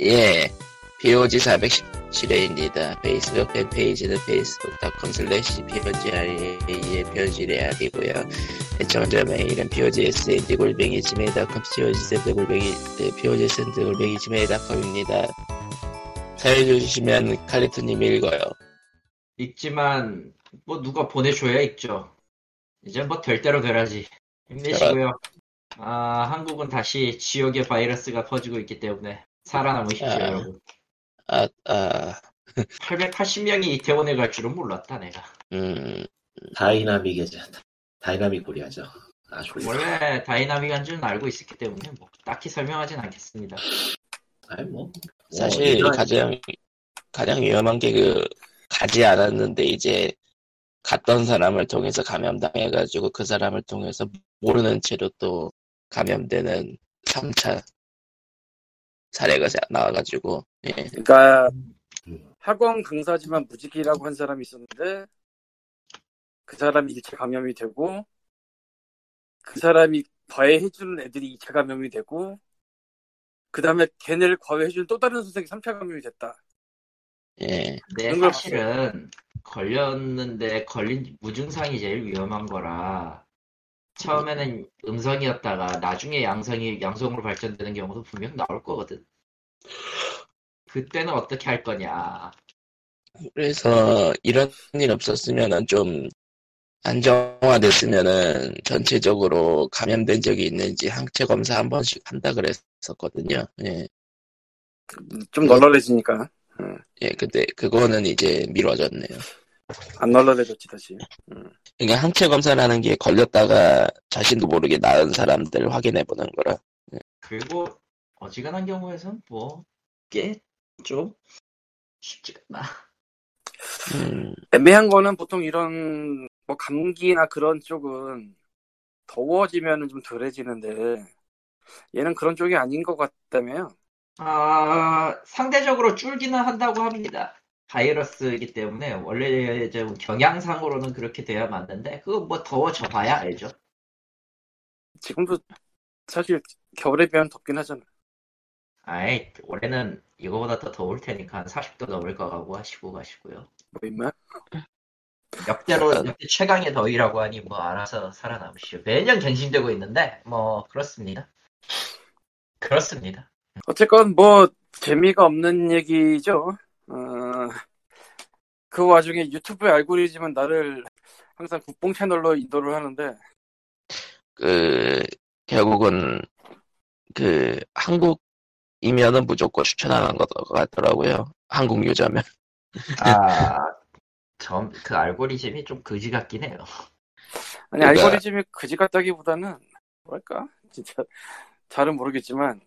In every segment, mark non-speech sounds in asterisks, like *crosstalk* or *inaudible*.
예, POG 417회입니다. 페이스북 팬페이지는 facebook.com slash POGREA의 POGREA이고요. 애청자 메일은 POGSND 골뱅이 지메일.com, POGSND 골뱅이, POGSND 골뱅이 지메일.com입니다. 사연 주시면 칼리토님이 읽어요. 읽지만 뭐 누가 보내줘야 읽죠. 이제 뭐 될 대로 되라지. 힘내시고요. 아 한국은 다시 지옥의 바이러스가 퍼지고 있기 때문에 살아남으십시오 아. 여러분. 아, 아, 880명이 이태원에 갈 줄은 몰랐다 내가. 음, dynamic이죠. Dynamic Korea죠. 아주 원래 다이나믹한 줄은 알고 있었기 때문에 뭐 딱히 설명하진 않겠습니다. 아니 뭐 사실 뭐, 가장, 가장 위험한 게 그, 가지 않았는데 이제 갔던 사람을 통해서 감염당해가지고 그 사람을 통해서 모르는 채로 또 감염되는 3차 사례가 자- 나와가지고, 예. 그러니까 음. 학원 강사지만 무직이라고 한 사람이 있었는데 그 사람이 1차 감염이 되고 그 사람이 과외해주는 애들이 2차 감염이 되고 그 다음에 걔네를 과외해주는 또 다른 선생이 3차 감염이 됐다. 예. 근데 사실은 걸렸는데 걸린 무증상이 제일 위험한 거라 처음에는 음성이었다가 나중에 양성이 양성으로 발전되는 경우도 분명 나올 거거든. 그때는 어떻게 할 거냐. 그래서 이런 일 없었으면은 좀 안정화됐으면은 전체적으로 감염된 적이 있는지 항체 검사 한 번씩 한다 그랬었거든요. 예. 좀 널널해지니까 예, 근데 그거는 이제 미뤄졌네요. 안 널널해졌지 다시. 그러니까 항체 검사라는 게 걸렸다가 자신도 모르게 나은 사람들 확인해 보는 거라. 그리고 어지간한 경우에선 뭐꽤좀 쉽지가 않아. 음, 애매한 거는 보통 이런 뭐 감기나 그런 쪽은 더워지면은 좀 덜해지는데 얘는 그런 쪽이 아닌 것 같다며요. 아, 상대적으로 줄기는 한다고 합니다. 바이러스이기 때문에 원래 좀 경향상으로는 그렇게 돼야 맞는데 그거 뭐 더워져 봐야 알죠. 지금도 사실 겨울에 비하면 덥긴 하잖아. 아이, 올해는 이거보다 더 더울 테니까 한 40도 넘을 거 가고 하시고 가시고요. 뭐 임마? 역대로 역대 최강의 더위라고 하니 뭐 알아서 살아남으시오. 매년 갱신되고 있는데 뭐 그렇습니다. 그렇습니다. 어쨌건 뭐 재미가 없는 얘기죠. 어, 그 와중에 유튜브의 알고리즘은 나를 항상 국뽕 채널로 인도를 하는데 그 결국은 그 한국이면은 무조건 추천하는 것 같더라고요. 한국 유저면. 아, *laughs* 전그 알고리즘이 좀 그지 같긴 해요. 아니 그러니까- 알고리즘이 그지 같다기보다는 뭐랄까 진짜 잘은 모르겠지만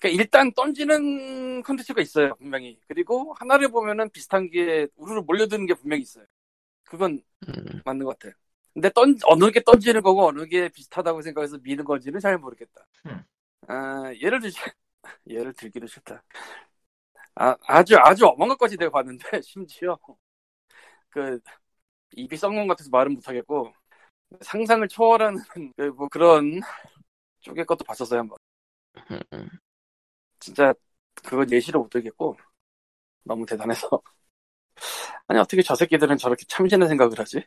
그러니까 일단 던지는 컨텐츠가 있어요 분명히. 그리고 하나를 보면은 비슷한 게 우르르 몰려드는 게 분명히 있어요. 그건 음, 맞는 것 같아 근데 던 어느 게 던지는 거고 어느 게 비슷하다고 생각해서 미는 건지는 잘 모르겠다. 음. 아 예를 들자 *laughs* 예를 들기도 싫다. 아 아주 아주 어망한 것까지 내가 봤는데 *laughs* 심지어 그 입이 썩는 것 같아서 말은 못하겠고 상상을 초월하는 *laughs* 그뭐 그런 쪽의 것도 봤었어요 한번. 음, 음. 진짜 그건 예시를 못 들겠고 너무 대단해서 *laughs* 아니 어떻게 저 새끼들은 저렇게 참신한 생각을 하지?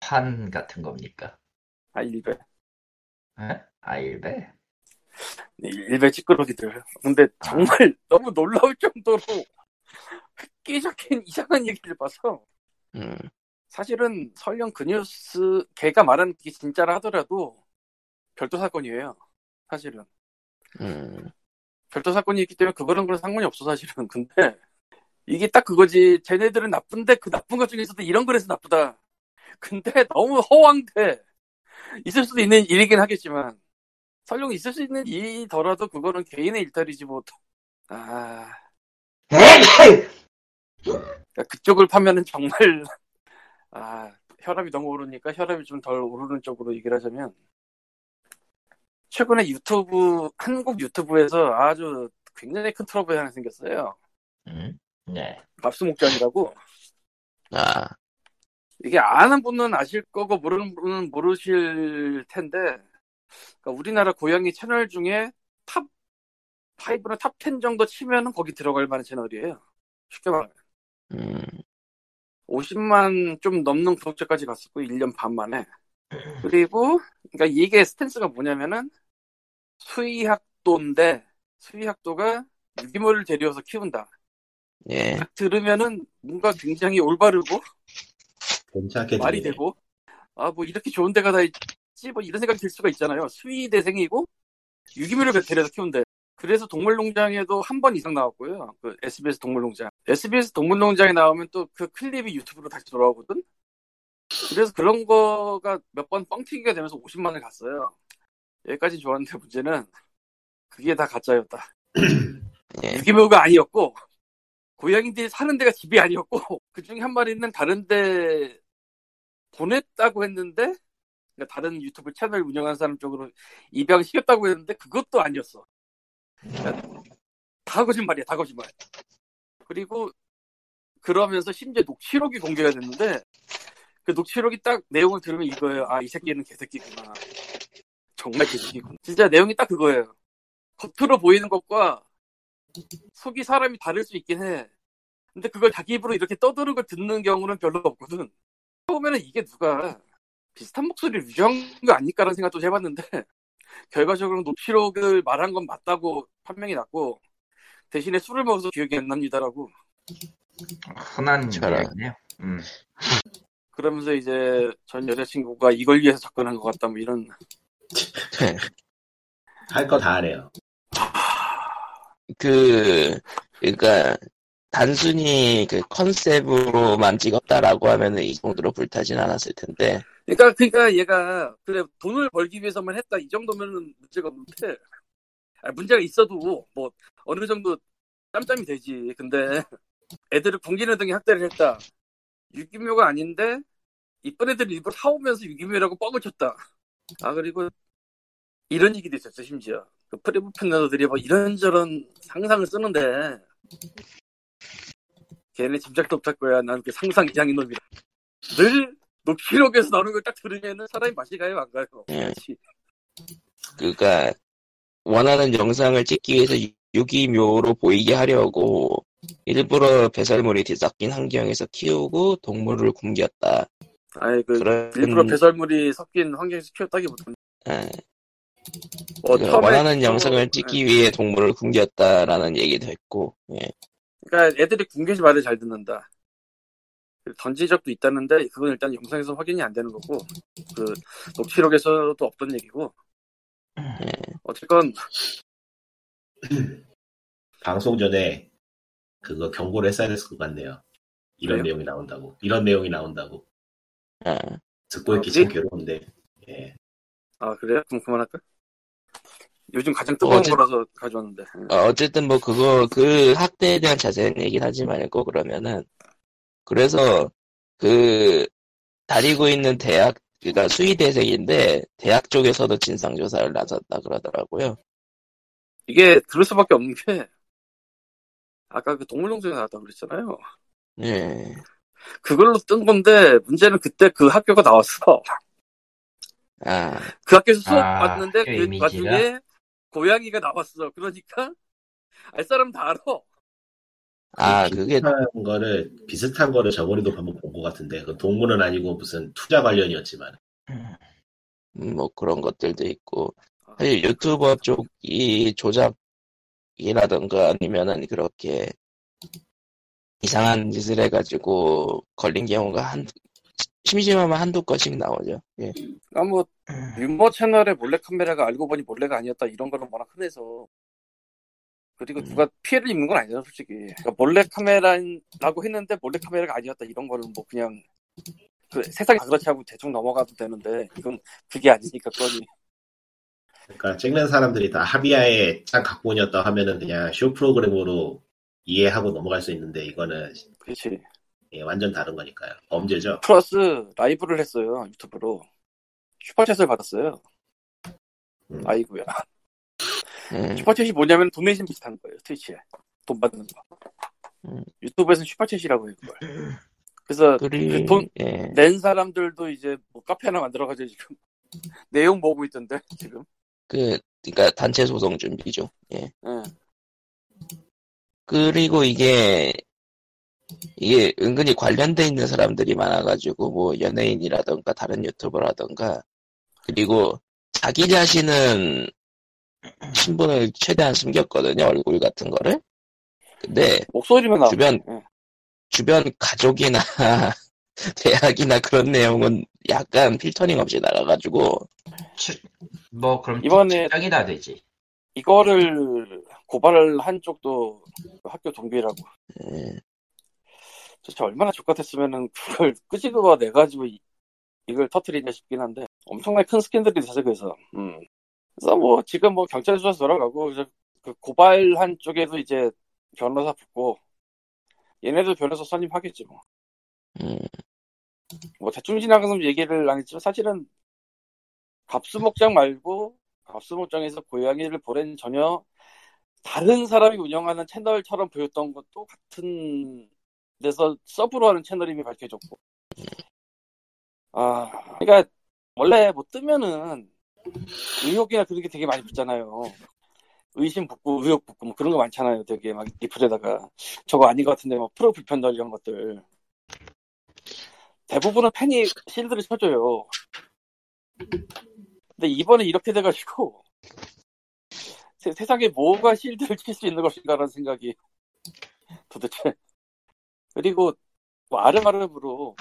판 같은 겁니까? 아 일배 에? 아 일베? 일배 찌끄러기들 근데 정말 *laughs* 너무 놀라울 정도로 획기적인 이상한 얘기를 봐서 음, 사실은 설령 그 뉴스 걔가 말하는 게 진짜라 하더라도 별도 사건이에요 사실은 음, 별도 사건이 있기 때문에 그거랑 그런 상관이 없어 사실은. *laughs* 근데 이게 딱 그거지. 쟤네들은 나쁜데 그 나쁜 것 중에서도 이런 거에서 나쁘다. 근데 *laughs* 너무 허황돼. 있을 수도 있는 일이긴 하겠지만 설령 있을 수 있는 일이더라도 그거는 개인의 일탈이지 뭐 아. 그러니까 그쪽을 파면은 정말 *laughs* 아 혈압이 너무 오르니까 혈압이 좀 덜 오르는 쪽으로 얘기를 하자면 최근에 유튜브 한국 유튜브에서 아주 굉장히 큰 트러블이 하나 생겼어요. 음? 네. 밥수목장이라고 아, 이게 아는 분은 아실 거고 모르는 분은 모르실 텐데 그러니까 우리나라 고양이 채널 중에 top 5나 top 10 정도 치면은 거기 들어갈 만한 채널이에요. 쉽게 말하면. 음, 50만 좀 넘는 구독자까지 갔었고 1년 반 만에. 그리고 그러니까 이게 stance가 뭐냐면은 수의학도인데 수의학도가 유기묘를 데려와서 키운다. 예. 딱 들으면은 뭔가 굉장히 올바르고 괜찮게 말이. 되고 아 뭐 이렇게 좋은 데가 다 있지 뭐 이런 생각이 들 수가 있잖아요. 수의 대생이고 유기물을 데려서 키운대. 그래서 동물농장에도 한 번 이상 나왔고요. 그 SBS 동물농장. SBS 동물농장에 나오면 또 그 클립이 유튜브로 다시 돌아오거든. 그래서 그런 거가 몇 번 뻥튀기가 되면서 50만 원을 갔어요. 여기까지 좋았는데 문제는 그게 다 가짜였다. 예. *clears throat* 유기묘가 아니었고 고양이들이 사는 데가 집이 아니었고 그 중에 한 마리는 다른데 보냈다고 했는데 그러니까 다른 유튜브 채널 운영하는 사람 쪽으로 입양 시켰다고 했는데 그것도 아니었어. 그러니까 다 거짓말이야, 다 거짓말. 그리고 그러면서 심지어 녹취록이 공개가 됐는데 그 녹취록이 딱 내용을 들으면 이거예요. 아, 이 새끼는 개새끼구나. 정말 개새끼구나. 진짜 내용이 딱 그거예요. 겉으로 보이는 것과 속이 사람이 다를 수 있긴 해. 근데 그걸 자기 입으로 이렇게 떠드는 걸 듣는 경우는 별로 없거든. 처음에는 이게 누가 비슷한 목소리를 유지한 거 아닐까라는 생각도 해봤는데 *laughs* 결과적으로 녹취록을 말한 건 맞다고 판명이 났고 대신에 술을 먹어서 기억이 안 납니다라고 흔한 저런. 이야기네요. 음. 그러면서 이제 전 여자친구가 이걸 위해서 접근한 것 같다 뭐 이런. *laughs* 할 거 다 하네요. 그, 그니까, 단순히 그 컨셉으로만 찍었다라고 하면은 이 정도로 불타진 않았을 텐데, 그러니까 그러니까 얘가 그래 돈을 벌기 위해서만 했다 이 정도면은 문제가 없는데. 아니, 문제가 있어도 뭐 어느 정도 짬짬이 되지. 근데 애들을 굶기는 등의 학대를 했다 유기묘가 아닌데 이쁜 애들 일부러 사오면서 유기묘라고 뻥을 쳤다 아 그리고 이런 얘기도 있었죠 심지어 그 프리브 패널들이 뭐 이런저런 상상을 쓰는데 걔네 짐작도 못할 거야 난 그 상상 이상인 놈이라 늘 녹취록에서 나오는 걸 딱 들으면은 사람이 맛이 가요 안 가요? 예. 그렇지. 그니까, 원하는 영상을 찍기 위해서 유- 유기묘로 보이게 하려고, 일부러 배설물이 뒤섞인 환경에서 키우고 동물을 굶겼다. 아이 그 그런, 일부러 배설물이 섞인 환경에서 키웠다기보다는 예, 뭐 그 처음에 원하는 또- 영상을 찍기 위해 동물을 굶겼다라는 얘기도 했고, 예. 그러니까 애들이 궁계시 말을 잘 듣는다. 던진 적도 있다는데 그건 일단 영상에서 확인이 안 되는 거고 그 녹취록에서도 없던 얘기고 어쨌건 방송 전에 그거 경고를 했어야 됐을 것 같네요. 이런 그래요? 내용이 나온다고. 이런 내용이 나온다고. 아, 듣고 있기 아, 참 그래? 괴로운데. 예. 아 그래요? 그럼 그만할까? 요즘 가장 뜨거운 어째- 거라서 가져왔는데 어, 어쨌든 뭐 그거 그 학대에 대한 자세한 얘기는 하지 말고 그러면은 그래서 그 다니고 있는 대학 그러니까 수의 대생인데 대학 쪽에서도 진상 조사를 나섰다 그러더라고요. 이게 그럴 수밖에 없는 게 아까 그 동물농장에 나왔다고 그랬잖아요. 예. 그걸로 뜬 건데 문제는 그때 그 학교가 나왔어. 아, 그 학교에서 수업 아, 받는데 그? 와중에 고양이가 나왔어. 그러니까 알 사람 다 알아. 아 그게 비슷한 거를 비슷한 거를 저번에도 한번 본 것 같은데 그 동물은 아니고 무슨 투자 관련이었지만 음, 뭐 그런 것들도 있고 사실 유튜버 쪽이 조작 이라던가 아니면은 그렇게 이상한 짓을 해가지고 걸린 경우가 한 심심하면 한두 건씩 나오죠. 예. 그러니까 뭐 유머 채널의 몰래 카메라가 알고 보니 몰래가 아니었다 이런 거는 워낙 흔해서 그리고 음. 누가 피해를 입는 건 아니잖아 솔직히 그러니까 몰래 카메라라고 했는데 몰래 카메라가 아니었다 이런 거는 뭐 그냥 그 세상이 다 그렇지 하고 대충 넘어가도 되는데 이건 그게 아니니까 그거니 그러니까 찍는 사람들이 다 합의하에 짠 각본이었다 하면은 그냥 쇼 프로그램으로 이해하고 넘어갈 수 있는데 이거는 그렇지 예, 완전 다른 거니까요. 범죄죠. 플러스 라이브를 했어요 유튜브로 super chat을 받았어요 음. 아이고야 음, super chat이 뭐냐면 donation 비슷한 거예요 트위치에 돈 받는 거 음. 유튜브에서는 super chat이라고 해요 그걸 그래서 그리 그 돈- 예. 낸 사람들도 이제 뭐 카페 하나 만들어가지고 지금 *laughs* 내용 보고 있던데 지금 그 그러니까 단체 소송 준비죠. 예. 예. 그리고 이게 이게 은근히 관련돼 있는 사람들이 많아가지고 뭐 연예인이라던가 다른 유튜버라던가 그리고 자기 자신은 신분을 최대한 숨겼거든요 얼굴 같은 거를 근데 목소리만. 주변- 예. 주변 가족이나 *laughs* 대학이나 그런 내용은 약간 필터링 없이 나가가지고 추- 뭐 그럼 이번에- 이다 되지. 이거를 고발을 한 쪽도 학교 동기라고. 예, 도대체 얼마나 족같았으면은 그걸 끄집어 내가지고 이, 이걸 터트리냐 싶긴 한데 엄청나게 큰 스캔들이 돼서 그래서 음. 그래서 뭐 지금 뭐 경찰 수사 돌아가고 이제 그 고발한 쪽에도 이제 변호사 붙고 얘네도 변호사 선임하겠지 뭐. 음, 뭐 대충 지나가는 얘기를 안 했지만 사실은 갑수목장 말고 갑수목장에서 고양이를 보낸 전혀 다른 사람이 운영하는 채널처럼 보였던 것도 같은 데서 서브로 하는 채널임이 밝혀졌고. 아 그러니까 원래 뭐 뜨면은 의혹이나 그런 게 되게 많이 붙잖아요. 의심 붙고 의혹 붙고 뭐 그런 거 많잖아요. 되게 막 리플에다가 저거 아닌 것 같은데 뭐 프로 불편들 이런 것들 대부분은 팬이 실드를 쳐줘요. 근데 이번에 이렇게 돼가지고 세, 세상에 뭐가 실드를 칠 수 있는 것인가라는 생각이 도대체 그리고 뭐 아름아름으로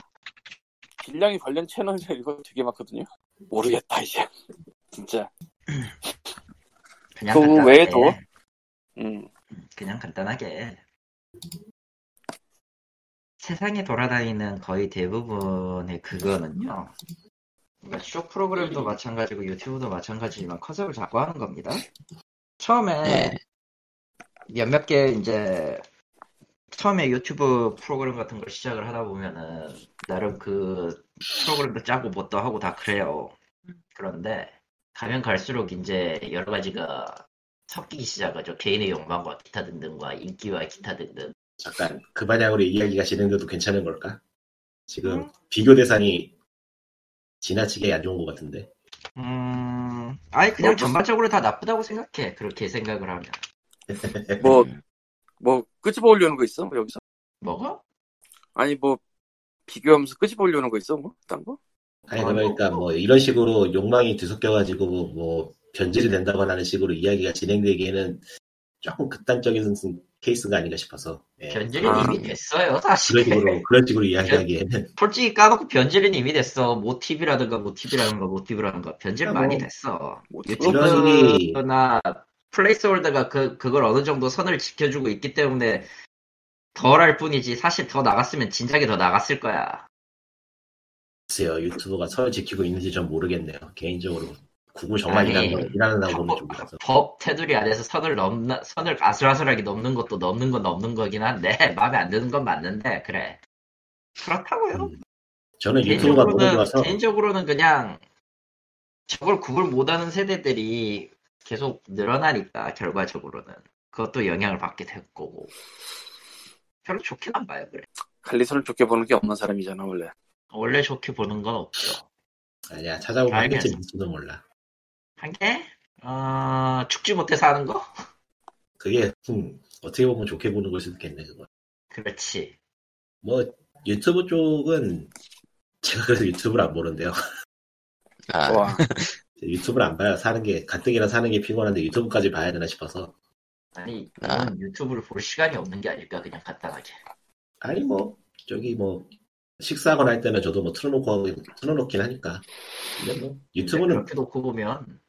빌량이 관련 채널이 이거 되게 많거든요. 모르겠다 이제 진짜 그 외에도? 음 그냥 간단하게 세상에 돌아다니는 거의 대부분의 그거는요. 그러니까 쇼 프로그램도 마찬가지고 유튜브도 마찬가지지만 컨셉을 자꾸 하는 겁니다. 처음에 네. 몇몇 개 이제 처음에 유튜브 프로그램 같은 걸 시작을 하다 보면은 나름 그 프로그램도 짜고 뭣도 하고 다 그래요. 그런데 가면 갈수록 이제 여러 가지가 섞이기 시작하죠. 개인의 욕망과 기타 등등과 인기와 기타 등등. 잠깐 그 방향으로 이야기가 진행돼도 괜찮은 걸까? 지금 비교 대상이 지나치게 안 좋은 것 같은데. 음, 아니 그냥 뭐, 전반적으로 다 나쁘다고 생각해. 그렇게 생각을 하면. *laughs* 뭐 뭐 끄집어 올려는 거 있어? 뭐 여기서? 뭐가? 아니 뭐 비교하면서 끄집어 올려는 거 있어? 뭐? 딴 거? 아니. 그러니까 뭐 이런 식으로 욕망이 뒤섞여가지고 뭐 변질이 된다거나 하는 식으로 이야기가 진행되기에는 조금 극단적인 케이스가 아닌가 싶어서 예. 변질은 아. 이미 됐어요, 사실. 그런 식으로 그런 식으로 이야기하기에는 솔직히 까놓고 변질은 이미 됐어. 모티브라든가 모티브라든가 모티브라든가 변질 아, 많이 뭐. 됐어. 유튜브나 플레이스홀더가 그 그걸 어느 정도 선을 지켜주고 있기 때문에 덜 할 뿐이지 사실 더 나갔으면 진작에 더 나갔을 거야. 글쎄요 유튜브가 선을 지키고 있는지 전 모르겠네요 개인적으로 구글 정말 일하는 보는 법, 쪽이라서 법 테두리 안에서 선을 넘나 선을 아슬아슬하게 넘는 것도 넘는 건 넘는 거긴 한데 *laughs* 마음에 안 드는 건 맞는데 그래 그렇다고요. 음, 저는 유튜브가 너무 개인적으로는 좋아서 개인적으로는 그냥 저걸 구글 못하는 세대들이 계속 늘어나니까 결과적으로는 그것도 영향을 받게 될 거고 별로 좋긴 안 봐요 그래. 갈리선을 좋게 보는 게 없는 사람이잖아 원래. 원래 좋게 보는 건 없죠. 아니야 찾아보면 뭔지도 몰라 한 개? 어, 죽지 못해서 하는 거? 그게 음, 어떻게 보면 좋게 보는 걸 수도 있겠네 그거 그렇지. 뭐 유튜브 쪽은 제가 그래서 유튜브를 안 보는데요 *laughs* 아, 와 유튜브를 안 봐요 사는 게 가뜩이나 사는 게 피곤한데 유튜브까지 봐야 되나 싶어서 아니, 아. 유튜브를 볼 시간이 없는 게 아닐까, 그냥 간단하게. 아니 뭐 저기 뭐 식사하거나 할 때는 저도 뭐 틀어놓고 틀어놓긴 하니까 근데 뭐 유튜브는 그렇게 놓고 보면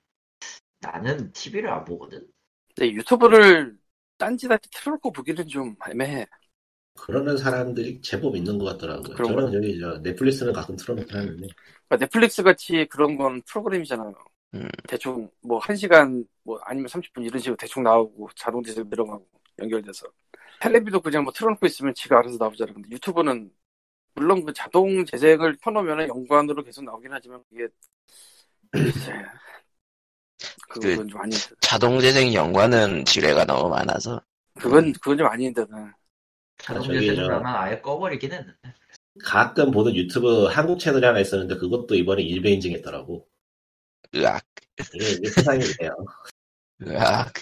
나는 TV를 안 보거든. 근데 유튜브를 딴지한테 틀어놓고 보기는 좀 애매해. 그러는 사람들이 제법 있는 것 같더라고요 그런 저는 저기 저 넷플릭스는 가끔 틀어놓긴 하는데 그러니까 넷플릭스 같이 그런 건 프로그램이잖아요. 음. 대충 뭐 1시간 뭐 아니면 30분 이런 식으로 대충 나오고 자동 재생 들어가고 연결돼서 텔레비도 그냥 뭐 틀어놓고 있으면 지가 알아서 나오잖아. 근데 유튜브는 물론 그 자동 재생을 켜놓으면 연관으로 계속 나오긴 하지만 이게 *clears throat* 글쎄 그건 좀 아닌데 자동 재생 연관은 지뢰가 너무 많아서 그건 그건 좀 아닌데 저- 나는 아예 꺼버리긴 했는데. 가끔 보던 유튜브 한국 채널이 하나 있었는데 그것도 이번에 일배 인증했더라고 으악 이게, 이게 세상이 이래요 으악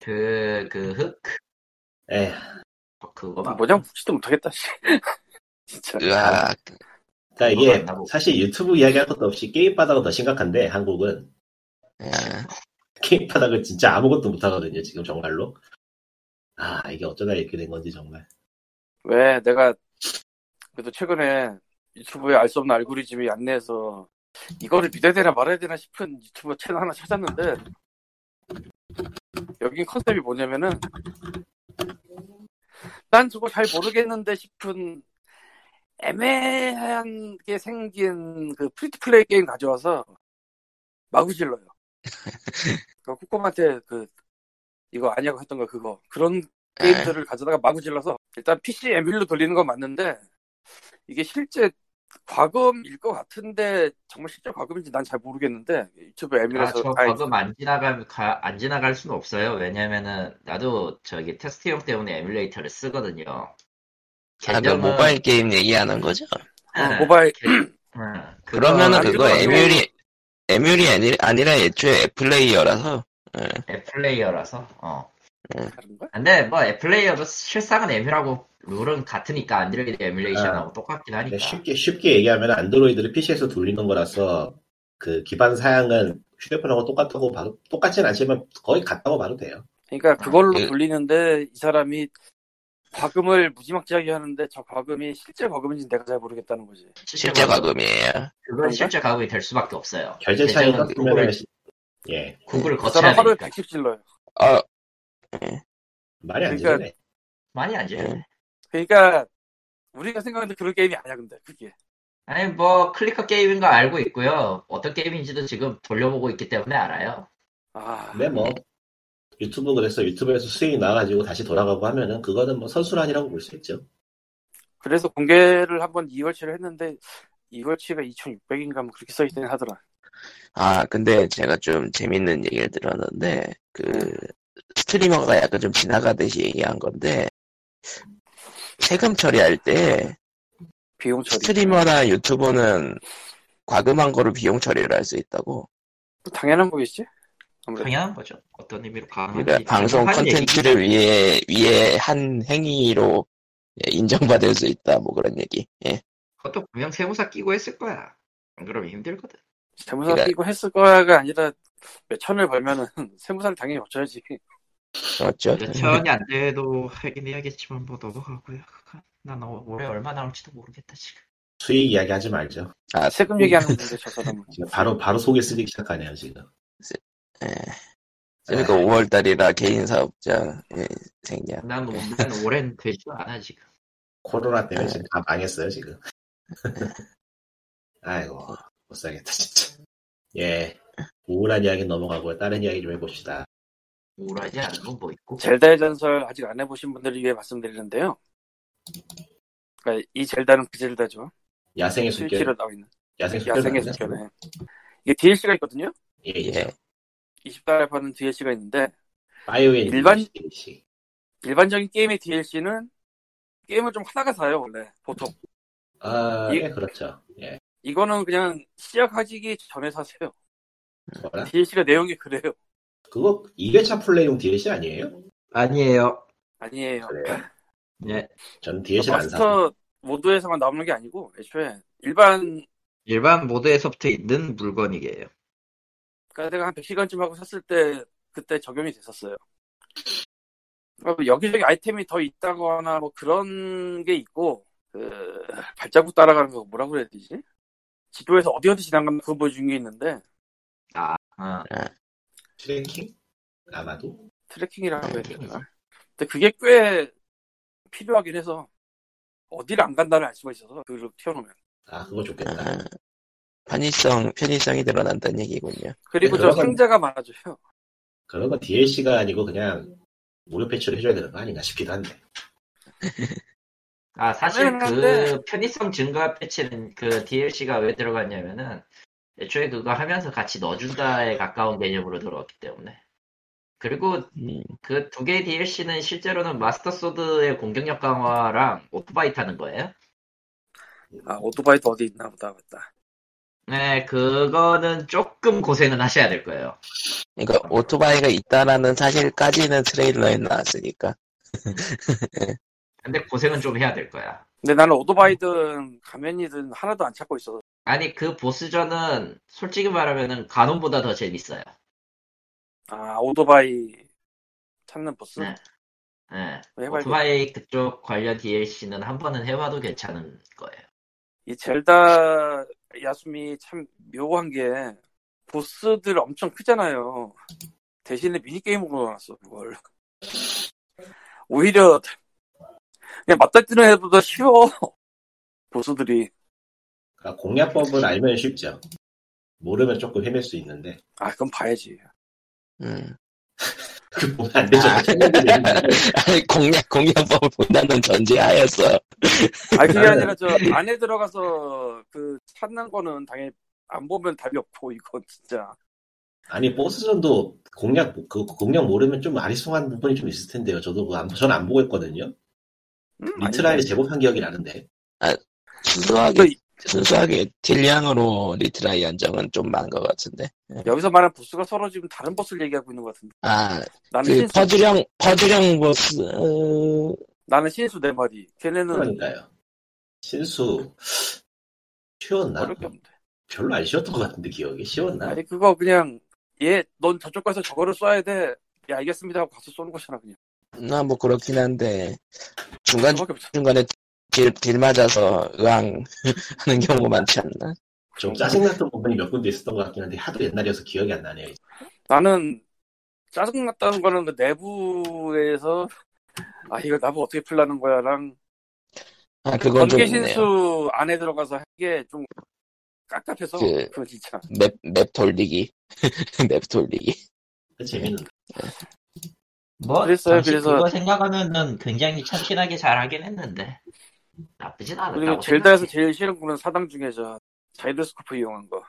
그, 그 흑, 에 그거 막 모장 붙지도 못하겠다. 씨. *laughs* 진짜. 으악. 그러니까 그거 이게. 사실 유튜브 이야기할 것도 없이 게임 바닥은 더 심각한데 한국은 예. 게임 바닥은 진짜 아무것도 못하거든요 지금 정말로. 아 이게 어쩌다 이렇게 된 건지 정말. 왜 내가 그래도 최근에 유튜브에 알 수 없는 알고리즘이 안내해서 이거를 믿어야 되나 말아야 되나 싶은 유튜브 채널 하나 찾았는데 여긴 컨셉이 뭐냐면은 난 저거 잘 모르겠는데 싶은 애매한 게 생긴 그 free to play 게임 가져와서 마구 질러요. 그 코코한테 그 이거 아니라고 했던 거 그거 그런 예. 게임들을 가져다가 마구 질러서 일단 PC 에뮬로 돌리는 건 맞는데 이게 실제 과금일 것 같은데 정말 실제 과금인지 난 잘 모르겠는데 유튜브 아, 에뮬에서 저 아니, 과금 안 지나갈, 가- 안 지나갈 수는 없어요. 왜냐면은, 나도 저기 테스트용 때문에 emulator를 쓰거든요. 아, 그 계정은- 모바일 게임 얘기하는 거죠? 응, 어, 모바일 응, 그러면은 안 그거. 에뮬이 에뮬이 아니, 아니라 애초에 앱플레이어라서 예. 앱플레이어라서, 어. 다른가? 근데 뭐 앱플레이어도 실상은 에뮬하고 룰은 같으니까 안드로이드 에뮬레이션하고 똑같긴 하니까. 쉽게 쉽게 얘기하면 안드로이드를 PC에서 돌리는 거라서 그 기반 사양은 휴대폰하고 똑같다고 봐도 똑같진 않지만 거의 같다고 봐도 돼요. 그러니까 그걸로 그- 돌리는데 이 사람이 과금을 무지막지하게 하는데 저 과금이 실제 과금인지 내가 잘 모르겠다는 거지. 실제 과금이에요. 그건? 실제 과금이 될 수밖에 없어요. 결제 차이 계정은 떴으면 구글, 예 구글을 그 거쳐야 사람 하루에 되니까. 100씩 질러요. 아, 말이 안 그러니까-. 많이 안 지르네. 예. 그러니까 우리가 생각하는 그런 게임이 아니야 근데 그게. 아니 뭐 클리커 게임인 거 알고 있고요. 어떤 게임인지도 지금 돌려보고 있기 때문에 알아요. 아, 근데 뭐 유튜브 그래서 유튜브에서 수익이 나가지고 다시 돌아가고 하면은 그거는 뭐 선순환이라고 볼 수 있죠. 그래서 공개를 한번 2월치를 했는데 2월치가 2,600인가 뭐 그렇게 써있긴 하더라. 아, 근데 제가 좀 재밌는 얘기를 들었는데, 그, 스트리머가 약간 좀 지나가듯이 얘기한 건데, 세금 처리할 때, 비용 처리. 스트리머나 유튜버는 과금한 거로 비용 처리를 할 수 있다고. 당연한 거겠지? 아무래도. 당연한 거죠. 어떤 의미로 가능한지. 그러니까 방송 하는 컨텐츠를 위해, 위해 한 행위로 예, 인정받을 수 있다, 뭐 그런 얘기. 예. 그것도 분명 세무사 끼고 했을 거야. 안 그러면 힘들거든. 세무사 그래. 끼고 했을 거야가 아니라 몇 천을 벌면은 *laughs* 세무사를 당연히 어쩌야지. 그렇죠? 몇 천이 안 돼도 하긴 해야겠지만 뭐 넘어가고요. 난 어- 올해 얼마 나올지도 모르겠다 지금. 수익 이야기 하지 말죠. 아, 세금 얘기하는 건데 저 사람은. 지금 바로 바로 속에 쓰기 시작하네요 지금. 예. 그러니까 5월달이라 개인 사업자 예, 생략. 난, 오- 난 올해는 되지도 않아 지금. 코로나 때문에 지금 다 망했어요 지금. *laughs* 아이고 못 살겠다 진짜. 예 우울한 이야기 넘어가고 다른 이야기 좀 해봅시다. 우울하지 않은 건뭐 있고. 젤다의 전설 아직 안 해보신 분들을 위해 말씀드리는데요. 그러니까 이 젤다는 그 젤다죠. 야생의 숲길 스위치로 나와 있는 야생 숲길 야생의? 숲결에. 이게 DLC가 있거든요. 예, 예. 예. 20달에 파는 DLC가 있는데 바이오엔 일반- DLC. 일반적인 게임의 DLC는 게임을 좀 하다가 사요 원래 보통. 아, 이- 예, 그렇죠. 예. 이거는 그냥 시작하기 전에 사세요. 뭐라? DLC가 내용이 그래요. 그거 2회차 플레이용 DLC 아니에요? 아니에요. 아니에요. 그래요. *laughs* 네. 저는 DLC를 안 사. 마스터 모드에서만 나오는 게 아니고 애초에 일반 일반 모드에서부터 있는 물건이게요. 그러니까 내가 한 100시간쯤 하고 샀을 때 그때 적용이 됐었어요. 그러니까 뭐 여기저기 아이템이 더 있다거나 뭐 그런 게 있고 그 발자국 따라가는 거 뭐라고 그래야 되지? 지도에서 어디 어디 지나가는 그거 보여준 게 있는데 아, 어. Tracking? 아마도? tracking이라고 해야 되나? 근데 그게 꽤 필요하긴 해서 어디를 안 간다를 알 수가 있어서 그걸 띄워놓으면 아, 그거 좋겠다. 아, 편의성, 편의성이 늘어난다는 얘기군요. 그리고 네, 저 그러면- 상자가 많아져요. 그런 건 DLC가 아니고 그냥 무료 패치를 해줘야 되는 거 아닌가 싶기도 한데. 아, 사실 그 가능한데. 편의성 증가 패치는 그 DLC가 왜 들어갔냐면은 애초에 그거 하면서 같이 넣어준다에 가까운 개념으로 들어왔기 때문에. 그리고 음, 그 두 개의 DLC는 실제로는 마스터 소드의 공격력 강화랑 오토바이 타는 거예요. 아 오토바이도 어디 있나 보다 맞다. 네, 그거는 조금 고생은 하셔야 될 거예요. 그러니까 오토바이가 있다라는 사실까지는 트레일러에 나왔으니까. 근데 고생은 좀 해야 될 거야. 근데 나는 오토바이든 가면이든 하나도 안 찾고 있어. 아니 그 보스전은 솔직히 말하면은 가논보다 더 재밌어요. 아 오토바이 찾는 보스? 네. 예. 해봐야겠다. 오토바이 그쪽 관련 DLC는 한 번은 해봐도 괜찮은 거예요. 이 젤다 야숨이 참 묘한 게 보스들 엄청 크잖아요. 대신에 미니게임으로 나왔어 그걸. 오히려 그냥 맞닥뜨는 애보다 쉬워. 보스들이. 그러니까 공략법을 알면 쉽죠. 모르면 조금 헤맬 수 있는데 아 그건 봐야지. 음. 그 보면 안 되죠. 아. 아니, 공략, 공략법을 본다는 전제하였어. 아 그게 아니라 저 안에 들어가서 그 찾는 거는 당연히 안 보면 답이 없고 이건 진짜. 아니 보스전도 공략 그 공략 모르면 좀 아리송한 부분이 좀 있을 텐데요. 저도 그거 안, 저는 안 보고 했거든요. 음, retry 제법 한 기억이 나는데 순수하게, 그 순수하게 딜량으로 retry 한정은 좀 많은 것 같은데. 여기서 말하는 보스가 서로 지금 다른 보스를 얘기하고 있는 것 같은데. 아, 나는 그 신수, 퍼즐형, 퍼즐형 보스, 어, 나는 신수 네 마리. 걔네는 그러니까요. 신수 쉬웠나? 어려울 게 없는데. 별로 안 쉬웠던 것 같은데 기억이 쉬웠나? 아니 그거 그냥 얘 넌 저쪽 가서 저거를 쏴야 돼. 야 알겠습니다 하고 가서 쏘는 거잖아 그냥. 나 뭐 그렇긴 한데, 중간. 중간에 딜, 딜 맞아서 의왕 *laughs* 하는 경우 많지 않나? 좀 짜증났던 부분이 몇 군데 있었던 것 같긴 한데 하도 옛날이어서 기억이 안 나네요. 나는 짜증났다는 거는 그 내부에서 아 이거 나보 어떻게 풀라는 거야랑 아, 그건 좀. 신수 안에 들어가서 하기에 좀 깝깝해서 그- 그거 진짜 맵, 맵 돌리기. *laughs* 맵 돌리기. 그 재밌는. 뭐 그랬어요, 그래서- 그거 생각하면은 굉장히 참신하게 잘 하긴 했는데 나쁘진 않았다고 그리고 젤다에서. 제일 싫은 거는 사당 중에 저 자이로스코프 이용한 거.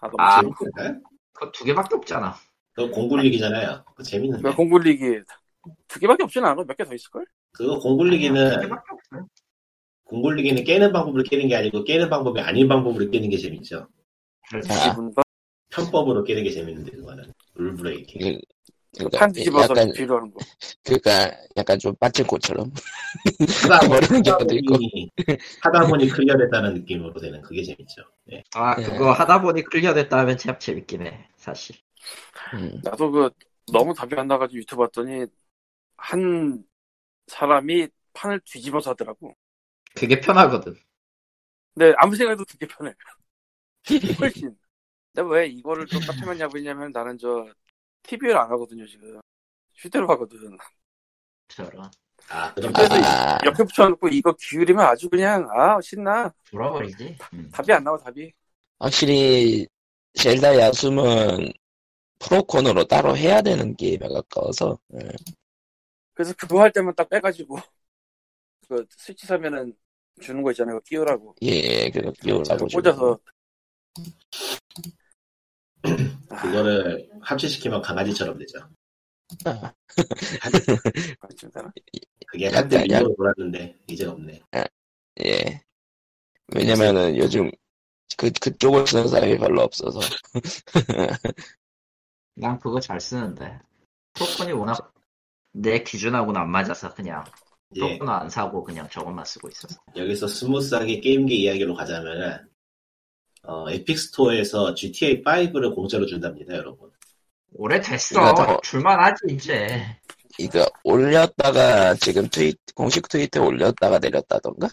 아 너무 아, 재밌. 재밌는데? 그거 두 개밖에 없잖아. 그거 공굴리기잖아요. 그거 재밌는데. 그 공굴리기 두 개밖에 없진 않아. 몇 개 더 있을 걸? 그거 공굴리기는 개밖에 없어요. 공굴리기는 깨는 방법으로 깨는 게 아니고 깨는 방법이 아닌 방법으로 깨는 게 재밌죠. 그렇지. 아. 편법으로 깨는 게 재밌는데 그거는 룰 브레이킹. 그, 그러니까 판 뒤집어서 약간, 뒤로 하는 거. 그니까, 약간 좀 *laughs* 보니, 모르는 하다 경우도 있고. *laughs* 하다 보니 클리어됐다는 느낌으로 되는 그게 재밌죠. 네. 아 예. 그거 하다 보니 클리어됐다 하면 참 재밌긴 해 사실. 음. 나도 그 너무 답이 안 나가지고 유튜브 봤더니 한 사람이 판을 뒤집어서 하더라고. 그게 편하거든. 근데 아무 생각해도 되게 편해. *laughs* 훨씬. 근데 왜 이거를 좀 까트면냐고 했냐면 나는 저 TV를 안 하거든요 지금. 휴대로 하거든. 저런 아 그럼 그래서 아, 옆에 붙여놓고 이거 기울이면 아주 그냥 아 신나. 돌아버리지. 음. 답이 안 나와 답이. 확실히, 젤다 야숨은 프로콘으로 따로 해야 되는 게임에 가까워서, 음. 그래서 그거 할 때만 딱 빼가지고 *laughs* 그 스위치 사면은 주는 거 있잖아요. 끼우라고. 예, 그거 끼우려고. 꽂아서. 아, 그거를 합체시키면 강아지처럼 되죠. 아? 그게 약간, 한때 약- 미국으로 돌았는데 이제 없네. 예. 왜냐면은 요즘 그, 그쪽을 쓰는 사람이 별로 없어서. *laughs* 난 그거 잘 쓰는데. 프로콘이 워낙 내 기준하고는 안 맞아서 그냥 예, 프로콘은 안 사고 그냥 저것만 쓰고 있어서. 여기서 smooth하게 게임기 이야기로 가자면은 어, 에픽 스토어에서 GTA 5를 공짜로 준답니다, 여러분. 오래됐어. 더- 줄만하지 이제. 이거 올렸다가 지금 트윗, 공식 트위터에 올렸다가 내렸다던가?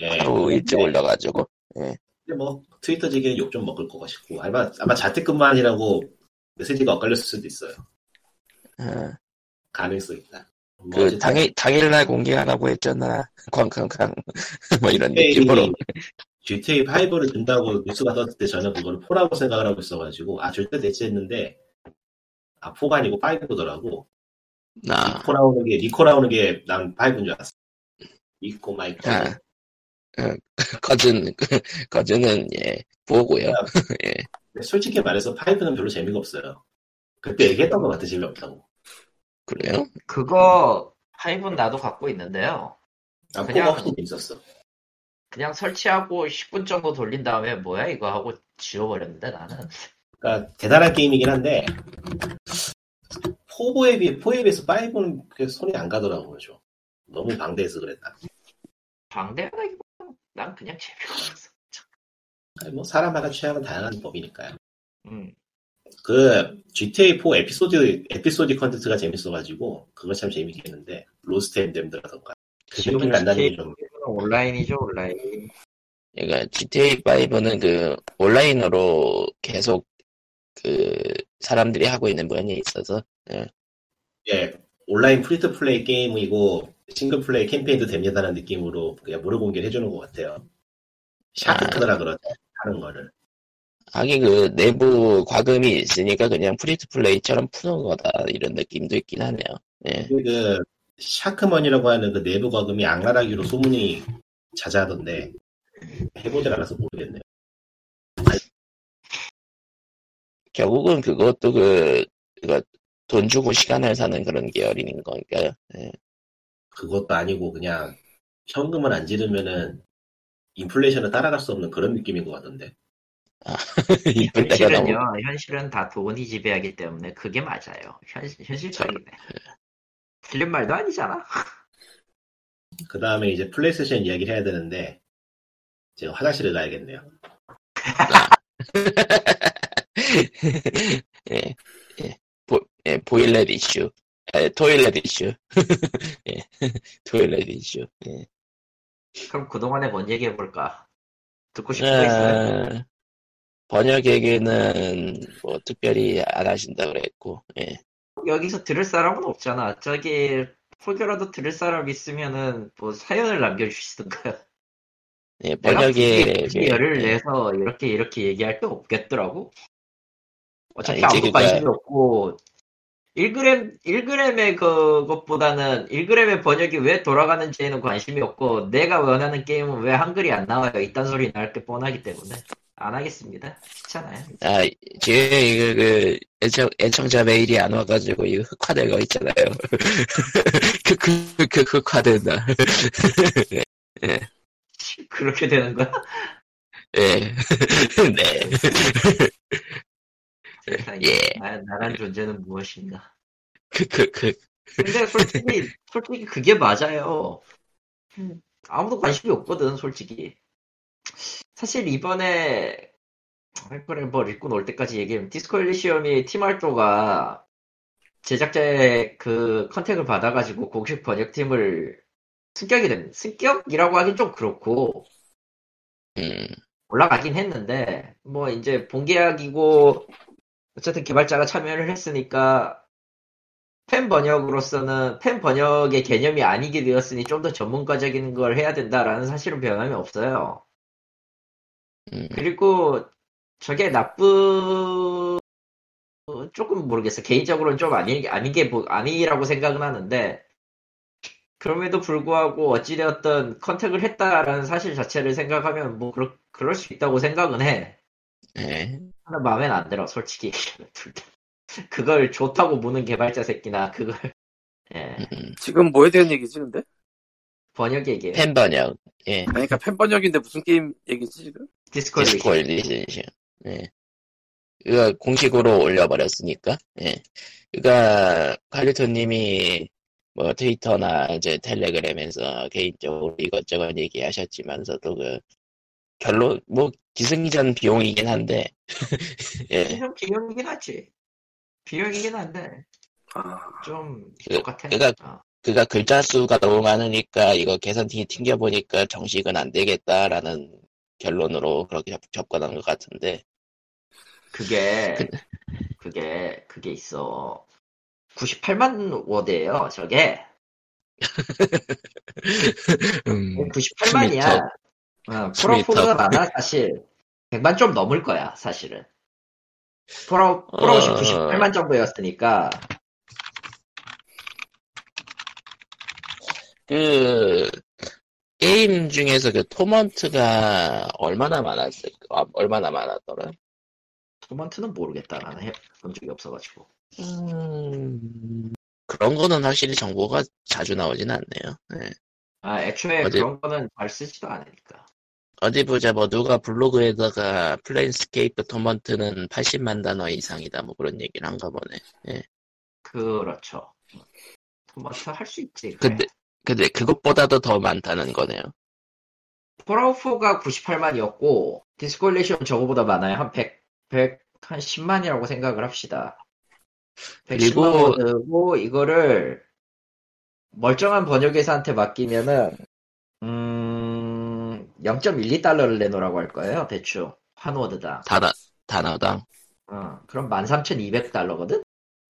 예. 하루 일찍 올려가지고. 근데 뭐 트위터 지기는 욕좀 먹을 것 같고 아마 아마 자택근무한이라고 메시지가 엇갈렸을 수도 있어요. 어, 가능성 있다. 뭐 그 당일, 당일날 공개하라고 했잖아. *laughs* 쾅쾅쾅. *laughs* 뭐 이런 느낌으로. GTA 5를 준다고 뉴스가 떴을 때 저는 그거를 4라고 생각을 하고 있어가지고 아줄때 됐지 했는데 아 4가 아니고 5더라고 나, 니코 나오는 게 니코 나오는 게 난 5인 줄 알았어. 니코 마이크. 아, 어, 거즌, 거즌은, 예, 보고요. *laughs* 근데 솔직히 말해서 5는 별로 재미가 없어요. 그때 얘기했던 것 같아 재미없다고. 그래요? 그거 파이브는 나도 갖고 있는데요. 난 그냥- 4가 훨씬 재밌었어. 그냥 설치하고 10분 정도 돌린 다음에 뭐야 이거 하고 지워버렸는데 나는. 그러니까 대단한 게임이긴 한데 4에 비해 4에 비해서 5는 그렇게 손이 안 가더라고요. 좀. 너무 방대해서 그랬나. 방대하다기보다 난 그냥 재미가 없어. 아니, 뭐 사람마다 취향은 다양한 법이니까요. 음. 그 GTA4 에피소드 에피소드 컨텐츠가 재밌어가지고 그거 참 재밌겠는데 로스트 앤 댐드라던가 기억이 난다는 게 좀 온라인이죠 온라인. 그러니까 GTA5는 그 온라인으로 계속 그 사람들이 하고 있는 면이 있어서 예, 온라인 free to play 게임이고 single play 캠페인도 됩니다라는 느낌으로 그냥 무료 공개를 해주는 것 같아요. 샤크 카드라 그러죠 하는 거를. 하긴 그 내부 과금이 있으니까 그냥 free to play처럼 푸는 거다 이런 느낌도 있긴 하네요. 예. 그 shark money라고 하는 그 내부 과금이 악랄하기로 소문이 자자하던데 해보질 않아서 모르겠네요. 결국은 그것도 그, 그거 돈 주고 시간을 사는 그런 계열인 거니까요. 예. 그것도 아니고 그냥 현금을 안 지르면은 인플레이션을 따라갈 수 없는 그런 느낌인 것 같던데. 이쁠 때가 너무 현실은요 현실은 다 돈이 지배하기 때문에 그게 맞아요. 현 현실적이네. 틀린 말도 아니잖아. 그 다음에 이제 플레이스테이션 이야기를 해야 되는데 제가 화장실을 가야겠네요. *laughs* 예, 예, 보, 예, 보일렛 이슈, 예, 토일렛 이슈, *laughs* 예, 토일렛 이슈, 예. 그럼 그동안에 뭔 얘기 해볼까? 듣고 싶은 거 있어요? 아, 번역 얘기는 뭐 특별히 안 하신다 그랬고, 예. 여기서 들을 사람은 없잖아. 저기 혹여라도 들을 사람 있으면은 뭐 사연을 남겨주시든가. *laughs* 예, 번역에 열을 예, 내서 이렇게 이렇게 얘기할 게 없겠더라고. 어차피 아, 아무도 그니까- 관심이 없고 1g 1g의 그것보다는 1g의 번역이 왜 돌아가는지에는 관심이 없고 내가 원하는 게임은 왜 한글이 안 나와요 이딴 소리 나올 게 뻔하기 때문에 안 하겠습니다. 귀찮아요. 아, 지금 이거 그 애청, 애청자 메일이 안 와가지고 이거 흑화된 거 있잖아요. *laughs* 그, 그, 그, 그 흑화된 날. 그렇게 되는 거야? 예. *laughs* 네. 세상에. 예. 나, 나란 존재는 무엇인가? 그, 그, 그, 근데 솔직히 솔직히 그게 맞아요. 음, 아무도 관심이 없거든 솔직히. 사실 이번에 뭐 읽고 놀 때까지 얘기하면 디스코 엘리시엄이 팀알토가 제작자의 그 컨택을 받아가지고 공식 번역팀을 승격이 됩니다. 승격이라고 하긴 좀 그렇고 음, 올라가긴 했는데 뭐 이제 본계약이고 어쨌든 개발자가 참여를 했으니까 팬 번역으로서는 팬 번역의 개념이 아니게 되었으니 좀 더 전문가적인 걸 해야 된다라는 사실은 변함이 없어요. 음, 그리고 저게 나쁜 조금 모르겠어. 개인적으로는 좀 아니 아니게 뭐- 아니라고 생각은 하는데 그럼에도 불구하고 어찌되었든 컨택을 했다라는 사실 자체를 생각하면 뭐 그럴, 그럴 수 있다고 생각은 해. 예. 하나 마음엔 안 들어, 솔직히. *laughs* 둘 다. 그걸 좋다고 무는 개발자 새끼나 그걸 *laughs* 예, 음, 지금 뭐에 대한 얘기지 근데? 번역 얘기예요. 팬 번역. 예. 아니 그러니까 팬 번역인데 무슨 게임 얘기지 지금? 디스코드 디스코 엘리시움. 예. 이거 공식으로 올려버렸으니까. 예. 그니까, 칼리토님이 뭐 트위터나 이제 텔레그램에서 개인적으로 이것저것 얘기하셨지만서도 그, 결론, 뭐, 기승전 비용이긴 한데, *laughs* 예. 좀 비용이긴 하지. 비용이긴 한데 아, 좀 그- 똑같아. 그러니까 어. 그가 글자 수가 너무 많으니까 이거 계산팅이 튕겨 보니까 정식은 안 되겠다라는 결론으로 그렇게 접- 접근한 것 같은데, 그게 그게 그게 있어. 98만 워드예요. 저게 *laughs* 음, 98만이야. 어, 프로포가 많아 사실. 100만 좀 넘을 거야 사실은. 프로 프로시 어. 98만 정도였으니까 그, 게임 중에서 그 토먼트가 얼마나 많았을까? 아, 얼마나 많았더라? 토먼트는 모르겠다. 나는 해본 적이 없어가지고. 음, 그런 거는 확실히 정보가 자주 나오진 않네요. 네. 아 애초에 어디- 그런 거는 잘 쓰지도 않으니까. 어디 보자, 뭐, 누가 블로그에다가 플레인스케이프 토먼트는 80만 단어 이상이다, 뭐 그런 얘기를 한가 보네. 그렇죠. 토먼트 할 수 있지. 그래. 근데, 근데 그것보다도 더 많다는 거네요. 폴아웃4가 98만이었고 디스코 엘리시움 저거보다 많아요. 한 100, 100, 한 10만이라고 생각을 합시다. 110만 그리고- 이거를 멀쩡한 번역회사한테 맡기면은 음 0.12달러를 내놓으라고 할 거예요. 대충 한 워드당. 단어, 단어당. 어, 그럼 13,200달러거든?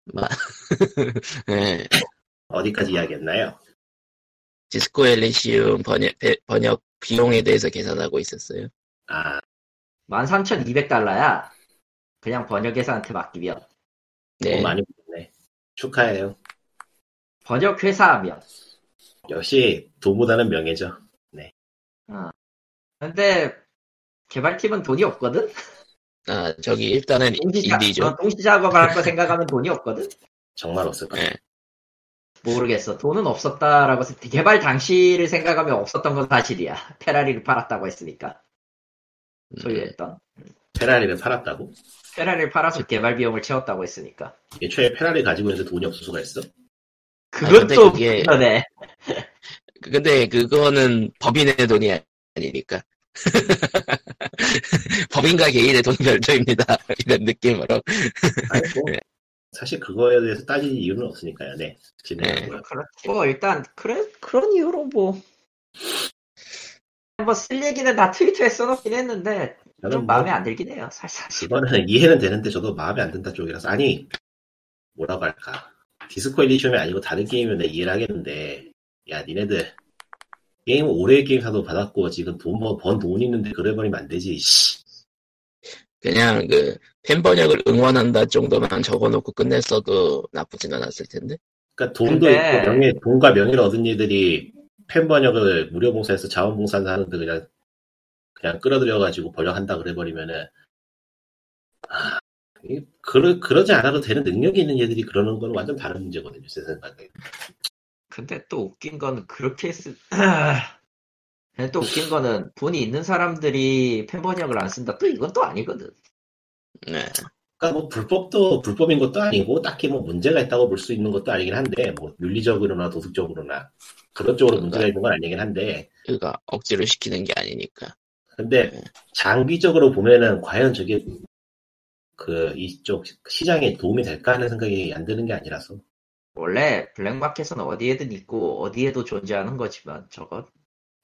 *laughs* 예. 어디까지 이야기했나요? 디스코 엘리시움 번역, 배- 번역 비용에 대해서 계산하고 있었어요. 아 13,200달러야. 그냥 번역 회사한테 맡기면. 네. 돈 많이 벌네. 축하해요. 번역 회사 하면. 역시 돈보다는 명예죠. 근데 개발팀은 돈이 없거든? 아, 저기 일단은 동시, 인디죠. 어, 동시 작업을 할 거 생각하면 돈이 없거든? *laughs* 정말 없을 거예요. 예. 모르겠어. 돈은 없었다라고, 생- 개발 당시를 생각하면 없었던 건 사실이야. 페라리를 팔았다고 했으니까. 소유했던. 페라리를 팔았다고? 페라리를 팔아서 개발 비용을 채웠다고 했으니까. 애초에 페라리 가지고 있는데 돈이 없을 수가 있어? 그것도 그게- 그러네. 근데 그거는 법인의 돈이 아니니까. *laughs* 법인과 개인의 돈 별도입니다. *laughs* 이런 느낌으로. 아이고. 사실 그거에 대해서 따질 이유는 없으니까요. 네. 진행하고요. 그렇고, 일단, 그래, 그런 이유로 뭐. 뭐, 쓸 얘기는 다 트위터에 써놓긴 했는데, 저는 좀뭐 마음에 안 들긴 해요, 사실. 이거는 *laughs* 이해는 되는데 저도 마음에 안 든다 쪽이라서 아니 뭐라고 할까 디스코 엘리시움이 아니고 다른 게임이면 내가 이해를 하겠는데 야 니네들 게임 올해 게임 사도 받았고 지금 돈 번 돈 있는데 그래 버리면 안 되지 씨. 그냥 그 팬번역을 응원한다 정도만 적어놓고 끝냈어도 나쁘진 않았을 텐데. 그러니까 돈도 근데- 있고 명예 돈과 명예를 얻은 이들이 팬 번역을 무료 봉사해서 자원봉사를 하는데 그냥 그냥 끌어들여가지고 번역한다 그래버리면은 아, 이- 그러, 그러지 않아도 되는 능력이 있는 얘들이 그러는 건 완전 다른 문제거든요 제 생각에 근데 또 웃긴 건 그렇게 했... 근데 *clears throat* 또 웃긴 거는 돈이 있는 사람들이 팬번역을 안 쓴다. 또 이건 또 아니거든. 네. 그러니까 뭐 불법도 불법인 것도 아니고 딱히 뭐 문제가 있다고 볼 수 있는 것도 아니긴 한데 뭐 윤리적으로나 도덕적으로나 그런 쪽으로 문제가 있는 건 아니긴 한데 그가 억지로 시키는 게 아니니까. 근데 장기적으로 보면은 과연 저게 그 이쪽 시장에 도움이 될까 하는 생각이 안 드는 게 아니라서 원래 블랙마켓은 어디에든 있고 어디에도 존재하는 거지만 저건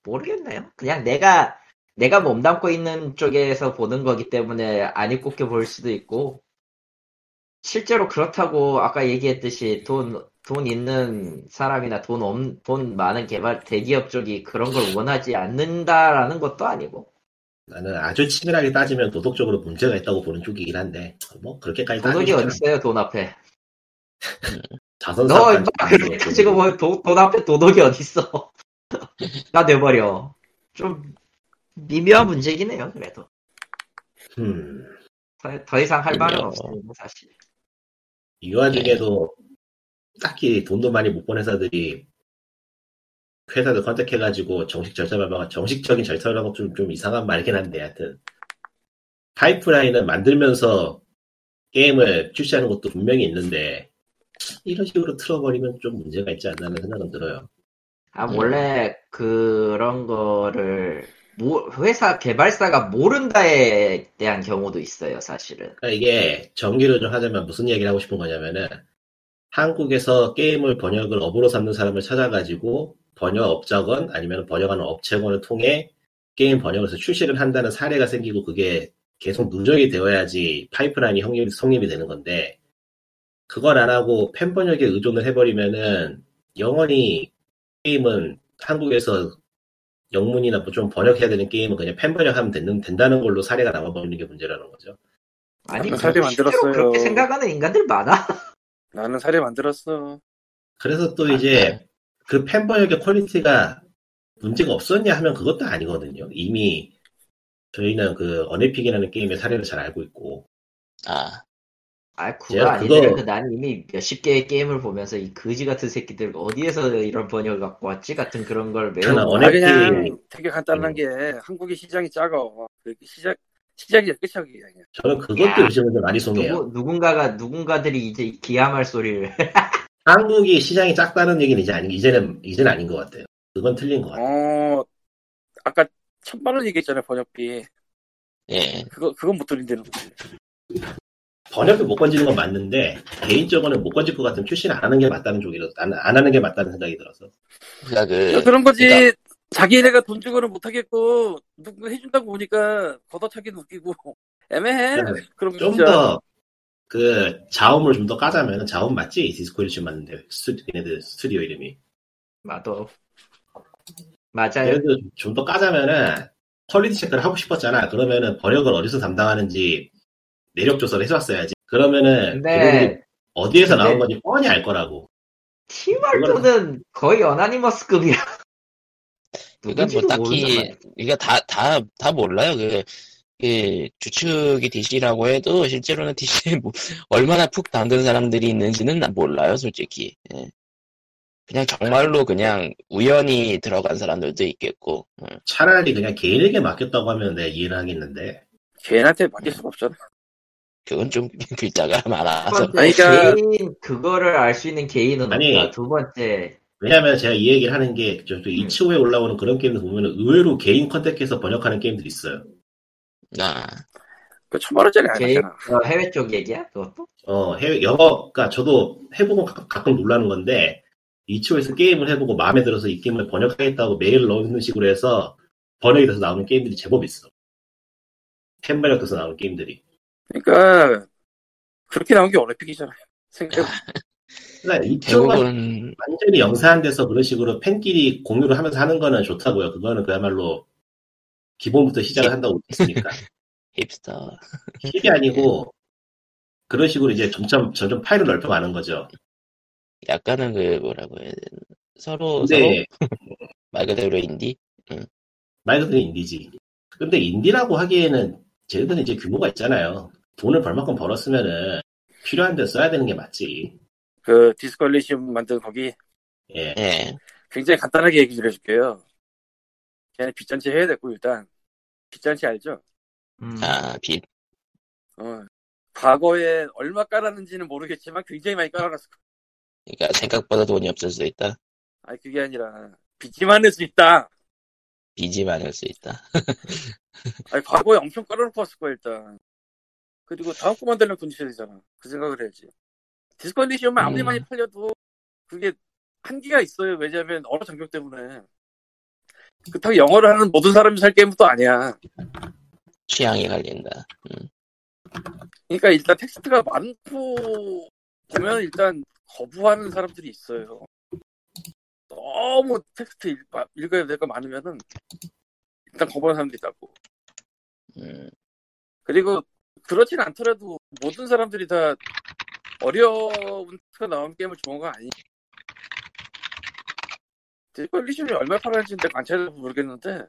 모르겠네요. 그냥 내가 내가 몸담고 있는 쪽에서 보는 거기 때문에 안 입곱게 볼 수도 있고. 실제로 그렇다고 아까 얘기했듯이 돈, 돈 있는 사람이나 돈, 없, 돈 많은 개발 대기업 쪽이 그런 걸 원하지 않는다라는 것도 아니고. 나는 아주 치밀하게 따지면 도덕적으로 문제가 있다고 보는 쪽이긴 한데 뭐 그렇게까지 도덕이 어딨어요 돈 앞에? *laughs* 자선 너 그렇게 따지고 뭐 돈, 돈 앞에 도덕이 어딨어 나 내버려. 좀 미묘한 문제긴 해요 그래도. 음, 더, 더 이상 할 말은. 없습니다 사실. 이 와중에도 딱히 돈도 많이 못 번 회사들이 회사들 컨택해가지고 정식 절차 밟아가 정식적인 절차라고 좀, 좀 이상한 말이긴 한데 하여튼. 파이프라인을 만들면서 게임을 출시하는 것도 분명히 있는데 이런 식으로 틀어버리면 좀 문제가 있지 않나 하는 생각은 들어요. 아 음. 원래 그런 거를 모- 회사 개발사가 모른다에 대한 경우도 있어요 사실은 그러니까 이게 정리를 좀 하자면 무슨 얘기를 하고 싶은 거냐면은 한국에서 게임을 번역을 업으로 삼는 사람을 찾아가지고 번역 업자건 아니면 번역하는 업체건을 통해 게임 번역을 해서 출시를 한다는 사례가 생기고 그게 계속 누적이 되어야지 파이프라인이 성립, 성립이 되는 건데 그걸 안 하고 팬 번역에 의존을 해버리면은 영원히 게임은 한국에서 영문이나 뭐좀 번역해야 되는 게임은 그냥 팬 번역하면 되는, 된다는 걸로 사례가 나와버리는 게 문제라는 거죠. 아니 사례 만들었어요. 그렇게 생각하는 인간들 많아 *laughs* 나는 사례 만들었어. 그래서 또 이제 그 팬 번역의 quality가 문제가 없었냐 하면 그것도 아니거든요. 이미 저희는 그 언에픽이라는 게임의 사례를 잘 알고 있고 아, 아, 그거 아니더라도 그거- 난 이미 몇십 개의 게임을 보면서 이 거지 같은 새끼들 어디에서 이런 번역을 갖고 왔지 같은 그런 걸 매우 저는 아, 어느- 그냥 되게 간단한 음. 게 한국의 시장이 작아. 그 시작 시작이 끝이야 그냥. 저는 그것도 좀 많이 송해요. 누구, 누군가가 누군가들이 이제 기함할 소리를 *laughs* 한국이 시장이 작다는 얘기는 이제 아니, 이제는, 이제는 아닌 것 같아요. 그건 틀린 것 같아요. 어, 아까 천만 원 얘기했잖아요, 번역비. 예. 그거, 그건 못 드린다는 거지. 번역을 못 건지는 건 맞는데, 개인적으로는 못 건질 것 같으면 출신 안 하는 게 맞다는 쪽이라, 안, 안 하는 게 맞다는 생각이 들어서. 그러니까 그 그런 거지. 그러니까- 자기네가 돈 주고는 못하겠고, 누군가 해준다고 보니까 걷어차기도 웃기고. *laughs* 애매해. 네. 그럼 좀 진짜. 더, 그, 자움을 좀 더 까자면, 자움 맞지? 디스코 엘리시 맞는데, 스튜, 얘네들 스튜디오 이름이. 나도 맞아요. 얘네들 좀더 까자면은, quality 체크를 하고 싶었잖아. 그러면은 번역을 어디서 담당하는지 내력 조사를 해줬어야지. 그러면은, 근데 어디에서 나온 건지 뻔히 알 거라고. 티말도는 거의 어나니머스급이야. *laughs* 그러니까 뭐 딱히 모르잖아요. 이거 다다 다 몰라요. 그, 그 주축이 DC라고 해도 실제로는 DC에 *laughs* 뭐 얼마나 푹 담근 사람들이 있는지는 난 몰라요, 솔직히. 예. 그냥 정말로 그냥 우연히 들어간 사람들도 있겠고. 예. 차라리 그냥 개인에게 맡겼다고 하면 내가 이해를 하겠는데, 개인한테 맡길 수가 없잖아. 그건 좀 *laughs* 글자가 많아서. 아니, 그러니까- 개인 그거를 알 수 있는 개인은 아니. 없다. 두 번째 왜냐면 제가 이 얘기를 하는 게, 좀 이치오에 올라오는 그런 게임들 보면은 의외로 개인 컨택해서 번역하는 게임들이 있어요. 아, 그 천만 원짜리 개인 아니잖아. 어, 해외 쪽 얘기야 그것도? 어, 해외, 영어가 저도 해보고 가- 가끔 놀라는 건데, 이치오에서 게임을 해보고 마음에 들어서 이 게임을 번역하겠다고 메일을 넣는 식으로 해서 번역이 돼서 나오는 게임들이 제법 있어. 팬 번역 돼서 나오는 게임들이. 그러니까, 그렇게 나온 게 올림픽이잖아요. *laughs* 생각, 그러니까 대부분 완전히 영사한돼서 그런 식으로 팬끼리 공유를 하면서 하는 거는 좋다고요. 그거는 그야말로 기본부터 시작을 한다고 했으니까. *laughs* 힙스터. 힙이 아니고, 그런 식으로 이제 점점, 점점 파일을 넓혀가는 거죠. 약간은 그 뭐라고 해야 되나. 서로 근데, 서로 말 그대로 인디. 말 그대로 인디지. 근데 인디라고 하기에는 쟤네들은 이제 규모가 있잖아요. 돈을 벌만큼 벌었으면은 필요한 데 써야 되는 게 맞지. 그, 디스컬리시움 만든 거기, 예. 예. 굉장히 간단하게 얘기 를 해줄게요. 걔네 빚잔치 해야 됐고, 일단. 빚잔치 알죠? 음. 아, 빛. 어. 과거에 얼마 깔았는지는 모르겠지만 굉장히 많이 깔아놨을. 그러니까 생각보다 돈이 없을 수 있다. 아니, 그게 아니라, 빚이 많을 수 있다. 빚이 많을 수 있다. *laughs* 아니, 과거에 엄청 깔아놓고 왔을 거야, 일단. 그리고 다음 거 만들려면 돈 줘야 되잖아. 그 생각을 해야지. 디스컨디션만 아무리 음. 많이 팔려도 그게 한계가 있어요. 왜냐면 언어 장벽 때문에. 그렇다고 영어를 하는 모든 사람이 살 게임은 또 아니야. 취향이 갈린다. 그러니까 일단 텍스트가 많고 보면 일단 거부하는 사람들이 있어요. 너무 텍스트 읽, 읽어야 될 거 많으면은 일단 거부하는 사람들이 있다고. 음, 그리고 그렇진 않더라도 모든 사람들이 다 어려운 텍스트가 나온 게임을 좋아하는 거 아니. 디컬리션이 얼마 팔았는지 내가 관찰해서 모르겠는데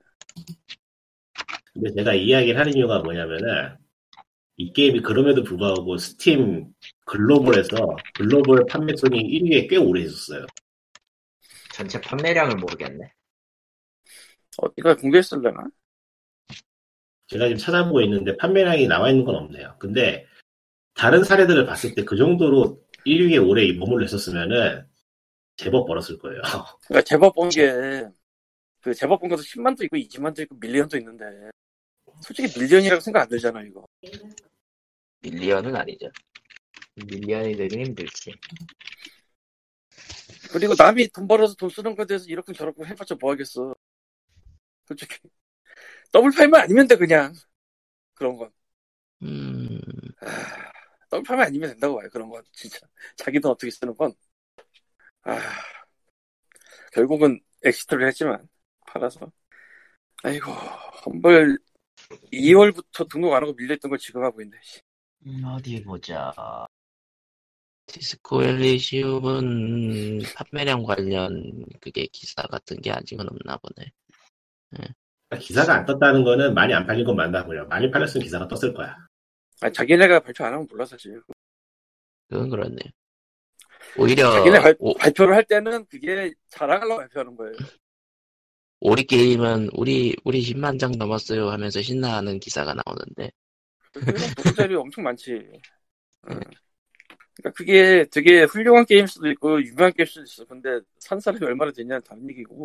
근데 제가 이 이야기를 하는 이유가 뭐냐면은 이 게임이 그럼에도 불구하고 스팀 글로벌에서 글로벌 판매 순위 1위에 꽤 오래 있었어요. 전체 판매량을 모르겠네. 어디가 공개했을려나? 제가 지금 찾아보고 있는데 판매량이 나와 있는 건 없네요. 근데 다른 사례들을 봤을 때 그 정도로 1위에 오래 머물러 있었으면은 제법 벌었을 거예요. *laughs* 그러니까 제법 본 게, 그 제법 본 것도 10만도 있고 20만도 있고 million도 있는데, 솔직히 million이라고 생각 안 들잖아, 이거. million은 아니죠. million이 되긴 힘들지. 그리고 남이 돈 벌어서 돈 쓰는 거에 대해서 이렇게 저렇게 해봤자 뭐 하겠어. 솔직히. 불법만 아니면 돼, 그냥. 그런 건. 음, 아, 불법만 아니면 된다고 봐요, 그런 건. 진짜. 자기 돈 어떻게 쓰는 건. 아, 결국은 exit를 했지만, 팔아서. 아이고, 험블 2월부터 등록 안 하고 밀려있던 걸 지금 하고 있네. 씨. 음, 어디 보자. 디스코 엘리시움은 판매량 관련 그게 기사 같은 게 아직은 없나 보네. 기사가 안 떴다는 거는 많이 안 팔린 건 맞다고요. 많이 팔렸으면 기사가 떴을 거야. 아니, 자기네가 발표 안 하면 몰라, 사실. 그건 그렇네요. 오히려 자기네 발, 오, 발표를 할 때는 그게 자랑하려고 발표하는 거예요. 우리 게임은 우리 우리 10만 장 넘었어요 하면서 신나하는 기사가 나오는데 그냥 보도자료 엄청 많지. *laughs* 응. 그러니까 그게 되게 훌륭한 게임일 수도 있고 유명한 게임일 수도 있어. 근데 산 사람이 얼마나 되냐는 다른 얘기고.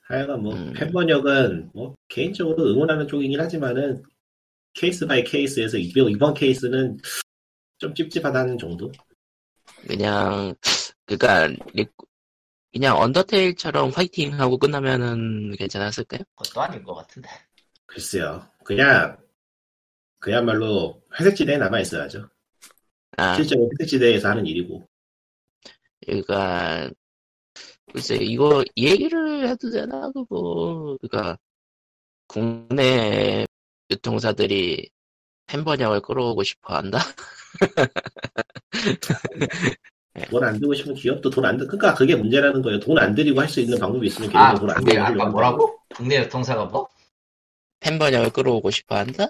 하여간 뭐 음. 팬번역은 뭐 개인적으로 응원하는 쪽이긴 하지만은 case by case에서 이번, 이번 케이스는 좀 찝찝하다는 정도. 그냥 그니까 그냥 언더테일처럼 화이팅 하고 끝나면은 괜찮았을까요? 그것도 아닌 것 같은데. 글쎄요. 그냥 그야말로 회색지대에 남아 있어야죠. 아, 실제로 회색지대에서 하는 일이고. 그러니까 글쎄 이거 얘기를 해도 되나 그거 그니까 국내 유통사들이 팬 번역을 끌어오고 싶어 한다. *laughs* 돈안 들고 싶으면 기업도 돈 안 들, 그러니까 그게 문제라는 거예요. 돈 안 들이고 할 수 있는 방법이 있으면 아, 기업도 돈안 들이고 아까 하려고 뭐라고? 국내 유통사가 뭐? 팬 번역을 끌어오고 싶어 한다.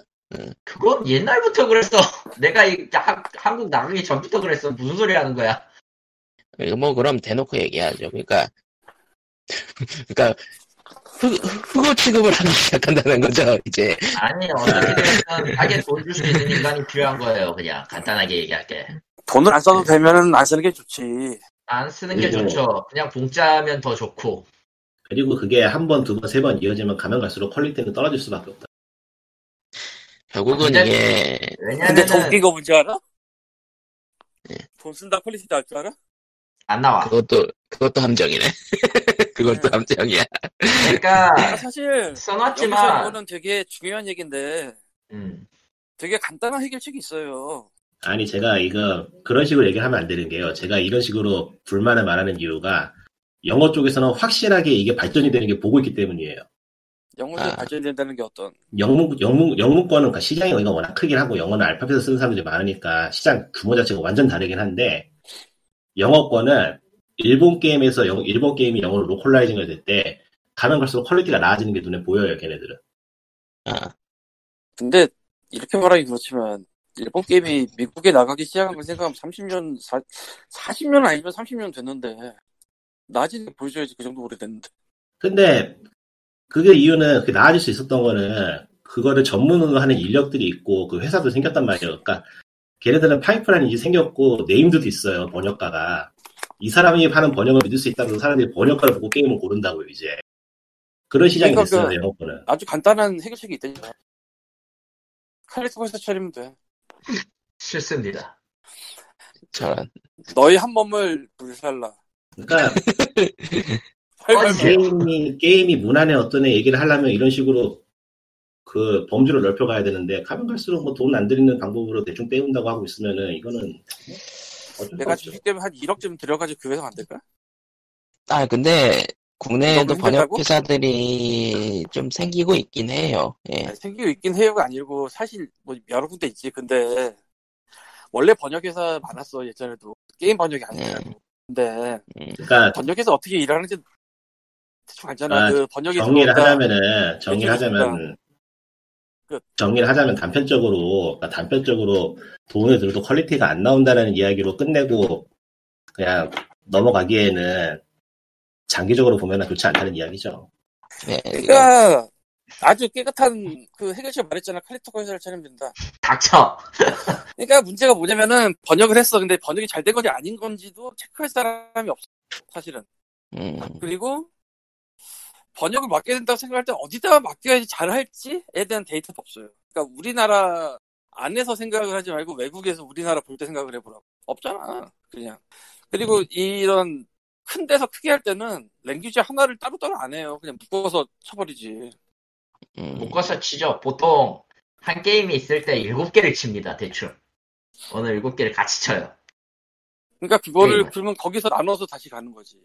그건 옛날부터 그랬어. *laughs* 내가 이 한, 한국 나가기 전부터 그랬어. 무슨 소리 하는 거야? 이거 뭐 그럼 대놓고 얘기하죠. 그러니까 그러니까 후, 후보 취급을 하기 시작한다는 거죠. 이제 아니, 어떻게든 하게 돈줄 수 있는 인간이 필요한 거예요. 그냥 간단하게 얘기할게. 돈을 안 써도 되면은 안 쓰는 게 좋지. 안 쓰는 게 그리고- 좋죠. 그냥 공짜면 더 좋고. 그리고 그게 한 번, 두 번, 세 번 이어지면 가면 갈수록 퀄리티는 떨어질 수밖에 없다. 결국은 근데- 이게 근데 돈 왜냐면은 끼가 뭔지 알아? 예. 돈 쓴다 quality 나을 줄 알아? 안 나와. 그것도 그것도 함정이네. *laughs* 그것도 네. 함정이야. 그러니까 아, 사실 써놨지만, 이거는 되게 중요한 얘기인데 음, 되게 간단한 해결책이 있어요. 아니, 제가 이거, 그런 식으로 얘기하면 안 되는 게요. 제가 이런 식으로 불만을 말하는 이유가 영어 쪽에서는 확실하게 이게 발전이 되는 게 보고 있기 때문이에요. 영어가 아. 발전된다는 게 어떤 영문, 영문, 영문권은 그러니까 시장이 여기가 워낙 크긴 하고 영어는 알파벳을 쓰는 사람들이 많으니까 시장 규모 자체가 완전 다르긴 한데 영어권은 일본 게임에서 영- 일본 게임이 영어로 localizing을 될 때 가면 갈수록 퀄리티가 나아지는 게 눈에 보여요, 걔네들은. 아, 근데 이렇게 말하기 그렇지만 일본 게임이 미국에 나가기 시작한 걸 생각하면 30년, 4, 40년 아니면 30년 됐는데 나중에 보여줘야지 그 정도 오래됐는데 근데 그게 이유는 그 나아질 수 있었던 거는 그거를 전문으로 하는 인력들이 있고 그 회사도 생겼단 말이에요. 그러니까 걔네들은 파이프라인이 이제 생겼고 네임드도 있어요 번역가가 이 사람이 하는 번역을 믿을 수 있다면 사람들이 번역가를 보고 게임을 고른다고요 이제 그런 시장이 그러니까 됐어요 그- 영어권은. 아주 간단한 해결책이 있다니까 칼리토에서 차리면 돼 싫습니다. 저런. 너희 한 몸을 불살라 그러니까 *laughs* 게임이 게임이 문안에 어떤 애 얘기를 하려면 이런 식으로 그 범주를 넓혀가야 되는데 가면 갈수록 뭐 돈 안 들이는 방법으로 대충 때운다고 하고 있으면은 이거는 내가. 주식 때문에 한 1억쯤 들여가지고 그 회사 안 될까? 아 근데 국내에도 번역? 회사들이 좀 생기고 있긴 해요. 예. 아니, 생기고 있긴 해요가 아니고 사실 뭐 여러 군데 있지 근데 원래 번역 회사 많았어 예전에도 게임 번역이 아니라고 근데 그러니까 번역회사 어떻게 일하는지 대충 알잖아. 아, 그 번역에서 정리를 하자면은 정리를 하자면 끝. 정리를 하자면 단편적으로 그러니까 단편적으로 돈을 들어도 퀄리티가 안 나온다는 이야기로 끝내고 그냥 넘어가기에는 장기적으로 보면 좋지 않다는 이야기죠. 예, 그러니까 아주 깨끗한 그 해결책 말했잖아. 칼리토 회사를 차리면 된다. 닥쳐. *laughs* 그러니까 문제가 뭐냐면은 번역을 했어. 근데 번역이 잘 된 건지 아닌 건지도 체크할 사람이 없어 사실은. 음, 그리고 번역을 맡겨야 된다고 생각할 때 어디다가 맡겨야지 잘할지에 대한 데이터도 없어요. 그러니까 우리나라 안에서 생각을 하지 말고 외국에서 우리나라 볼 때 생각을 해보라고. 없잖아. 그냥. 그리고 이런 큰 데서 크게 할 때는 랭귀지 하나를 따로따로 안 해요. 그냥 묶어서 쳐버리지. 음. 묶어서 치죠. 보통 한 게임이 있을 때 일곱 개를 칩니다. 대충. 어느 일곱 개를 같이 쳐요. 그러니까 그거를 네. 그러면 거기서 나눠서 다시 가는 거지.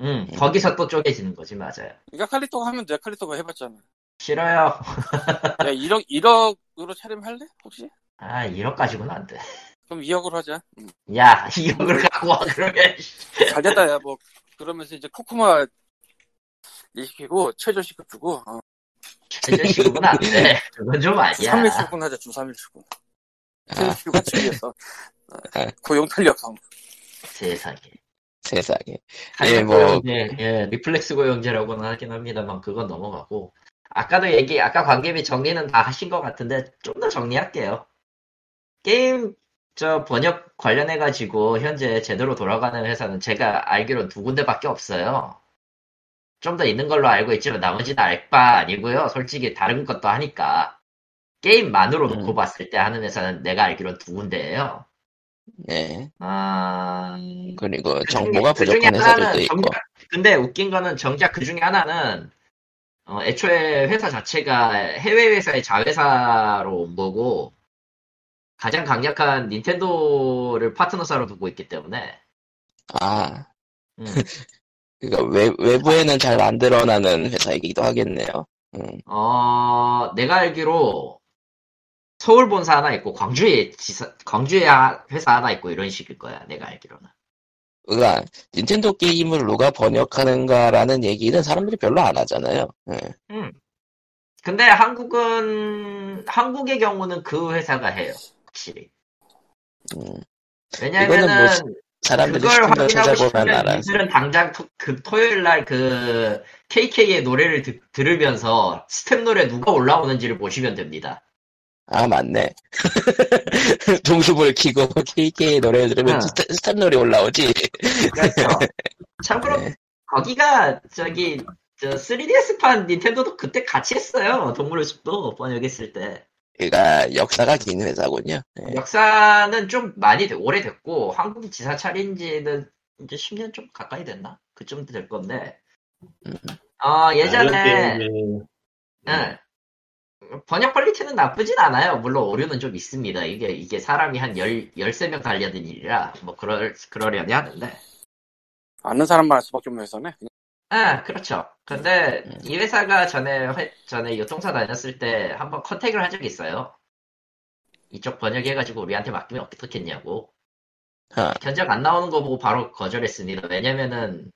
음, 거기서 또 쪼개지는 거지, 맞아요. 그러니까 칼리토가 하면 돼. 칼리토가 해봤잖아. 싫어요. *laughs* 야 1억 1억으로 차림 할래? 혹시? 아, 1억 가지고는 안 돼. 그럼 2억으로 하자. 음. 야, *laughs* 2억을 갖고 와, 그러면. *laughs* 잘 됐다, 야, 뭐, 그러면서 이제 코코마 일 시키고, 최저 시급 주고, 어, 최저 시급은 안 돼. 그건 좀주 아니야. 3일 출근 하자, 주 3일 출근. 최저 아, 시급 같이 위해서. 아. 고용 탄력 성. 세상에. 세상에. 예, 뭐- 고용제, 예, reflex 고용제라고는 하긴 합니다만, 그건 넘어가고. 아까도 얘기, 아까 관계비 정리는 다 하신 것 같은데, 좀 더 정리할게요. 게임, 저 번역 관련해가지고 현재 제대로 돌아가는 회사는 제가 알기로 두 군데밖에 없어요. 좀 더 있는 걸로 알고 있지만 나머지는 알바 아니고요. 솔직히 다른 것도 하니까. 게임만으로 놓고 음. 봤을 때 하는 회사는 내가 알기로 두 군데예요. 네. 아... 그리고 그 정보가 그 중에 부족한 회사들도 하나는 있고. 정작- 근데 웃긴 거는 정작 그 중에 하나는 어, 애초에 회사 자체가 해외 회사의 자회사로 온 거고 가장 강력한 닌텐도를 파트너사로 두고 있기 때문에 아, 음, *laughs* 그러니까 외, 외부에는 잘 안 드러나는 회사이기도 하겠네요. 음, 어, 내가 알기로 서울 본사 하나 있고 광주에 지사, 광주에 하- 회사 하나 있고 이런 식일 거야 내가 알기로는 그러니까 닌텐도 게임을 누가 번역하는가라는 얘기는 사람들이 별로 안 하잖아요. 예. 음. 근데 한국은 한국의 경우는 그 회사가 해요 확실히 음, 왜냐면은 이거는 뭐 사람들이 그걸 확인하고 싶으면 알아. 니들은 당장 토, 그 토요일 날그 KK의 노래를 듣- 들으면서 staff roll에 누가 올라오는지를 보시면 됩니다. 아 맞네. *laughs* 동숲을 키고 KK 노래를 들으면 응. staff, staff roll 올라오지. 그렇죠. *laughs* 참고로 네. 거기가 저기 저 3DS판 닌텐도도 그때 같이 했어요. 동물의 숲도 번역했을 때. 그러니까 역사가 긴 회사군요. 예. 역사는 좀 많이 돼- 오래됐고 한국이 지사 차린 지는 이제 10년 좀 가까이 됐나? 그쯤 될 건데. 음. 어, 예전에 게임이- 응. 번역 퀄리티는 나쁘진 않아요. 물론 오류는 좀 있습니다. 이게, 이게 사람이 한 열, 13명 달려든 일이라, 뭐, 그럴, 그러려니 하는데. 아는 사람만 할 수밖에 없는 회사네. 아, 그렇죠. 근데, 이 회사가 전에, 회- 전에 유통사 다녔을 때 한번 컨택을 한 적이 있어요. 이쪽 번역해가지고 우리한테 맡기면 어떻겠냐고. 아, 견적 안 나오는 거 보고 바로 거절했습니다. 왜냐면은,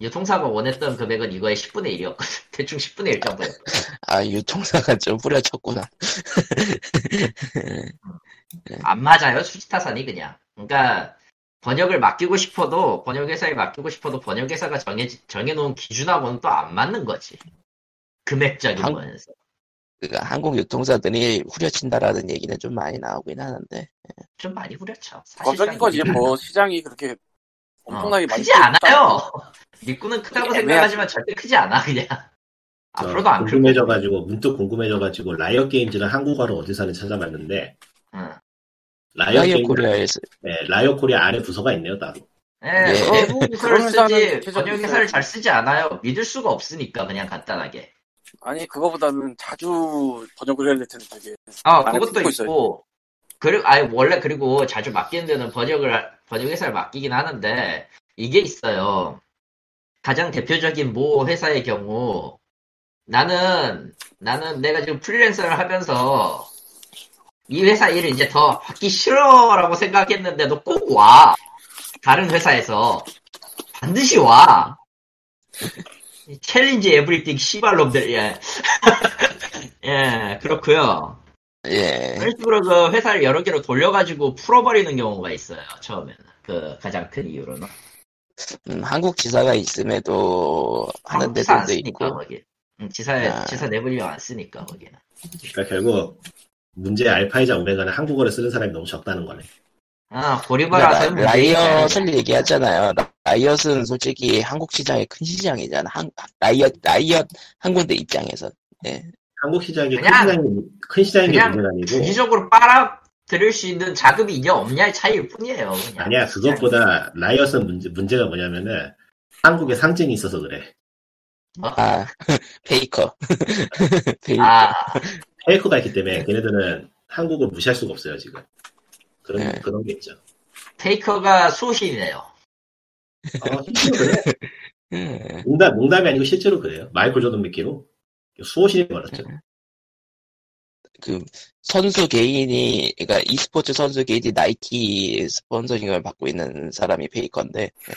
유통사가 원했던 금액은 이거의 10분의 1이었거든. *laughs* 대충 10분의 1 정도였거든. 아, 유통사가 좀 뿌려쳤구나. 안 맞아요 수지타산이 그냥 그러니까 번역을 맡기고 싶어도 번역회사에 맡기고 싶어도 번역회사가 정해 정해놓은 기준하고는 또 안 맞는 거지 금액적인 한- 거에서 그러니까 한국 유통사들이 후려친다라는 얘기는 좀 많이 나오긴 하는데. 좀 많이 후렸죠 거적인 거지 뭐 시장이 그렇게 엄청나게 많이 크지 않아요 리꾸는 *laughs* 크다고 애매하지. 생각하지만 절대 크지 않아 그냥 앞으로도 안 궁금해져가지고 문득 궁금해져가지고 라이엇 게임즈는 한국어를 어디서 하는지 찾아봤는데 응. 라이엇 게임 코리아에서 네, 라이엇 코리아 안에 부서가 있네요 따로. 예, 네. 내부 그런 쓰지 계속 번역회사를 있어요. 잘 쓰지 않아요 믿을 수가 없으니까 그냥 간단하게 아니 그거보다는 자주 번역을 해야 될 텐데 되게 아, 그것도 있고, 그리고, 아니, 원래 그리고 자주 맡기는 데는 번역을, 하- 번역 회사를 맡기긴 하는데, 이게 있어요. 가장 대표적인 모 회사의 경우, 나는, 나는 내가 지금 프리랜서를 하면서, 이 회사 일을 이제 더 받기 싫어라고 생각했는데도 꼭 와. 다른 회사에서. 반드시 와. EA Challenge Everything 씨발놈들, 예. *laughs* 예, 그렇고요 예. 그런 식으로 그 회사를 여러 개로 돌려가지고 풀어버리는 경우가 있어요. 처음에는 그 가장 큰 이유로는 음, 한국 지사가 있음에도 하는 한국 지사 안 데들도 있고. 거기. 응, 지사에 아. 지사 내불려 안 쓰니까 거기는. 그러니까 결국 문제 알파이자 오메가는 한국어를 쓰는 사람이 너무 적다는 거네. 아 고리바라서 그러니까 라이엇을 얘기하잖아요. 라- 라이엇은 솔직히 한국 시장의 큰 시장이잖아. 한, 라이엇, 라이엇 한 군데 입장에서. 예. 한국 시장이 큰 그냥- 시장이 큰 시장인 게 그냥 문제가 아니고 주기적으로 빨아 들을 수 있는 자금이 있냐 없냐의 차이일 뿐이에요. 그냥. 아니야 그것보다 라이엇은 문제 문제가 뭐냐면은 한국에 상징이 있어서 그래. 아, *laughs* 페이커. *laughs* 페이커. 아 페이커가 있기 때문에 걔네들은 한국을 무시할 수가 없어요 지금. 그런 네. 그런 게 있죠. 테이커가 수신이네요. 어, 실제로 그래. 음, *laughs* 농담 농담이 아니고 실제로 그래요. 마이클 조던 미끼로 수호신이 걸었죠. 그, 선수 개인이, 그러니까 e스포츠 선수 개인이 나이키 스폰서링을 받고 있는 사람이 페이커인데, 예.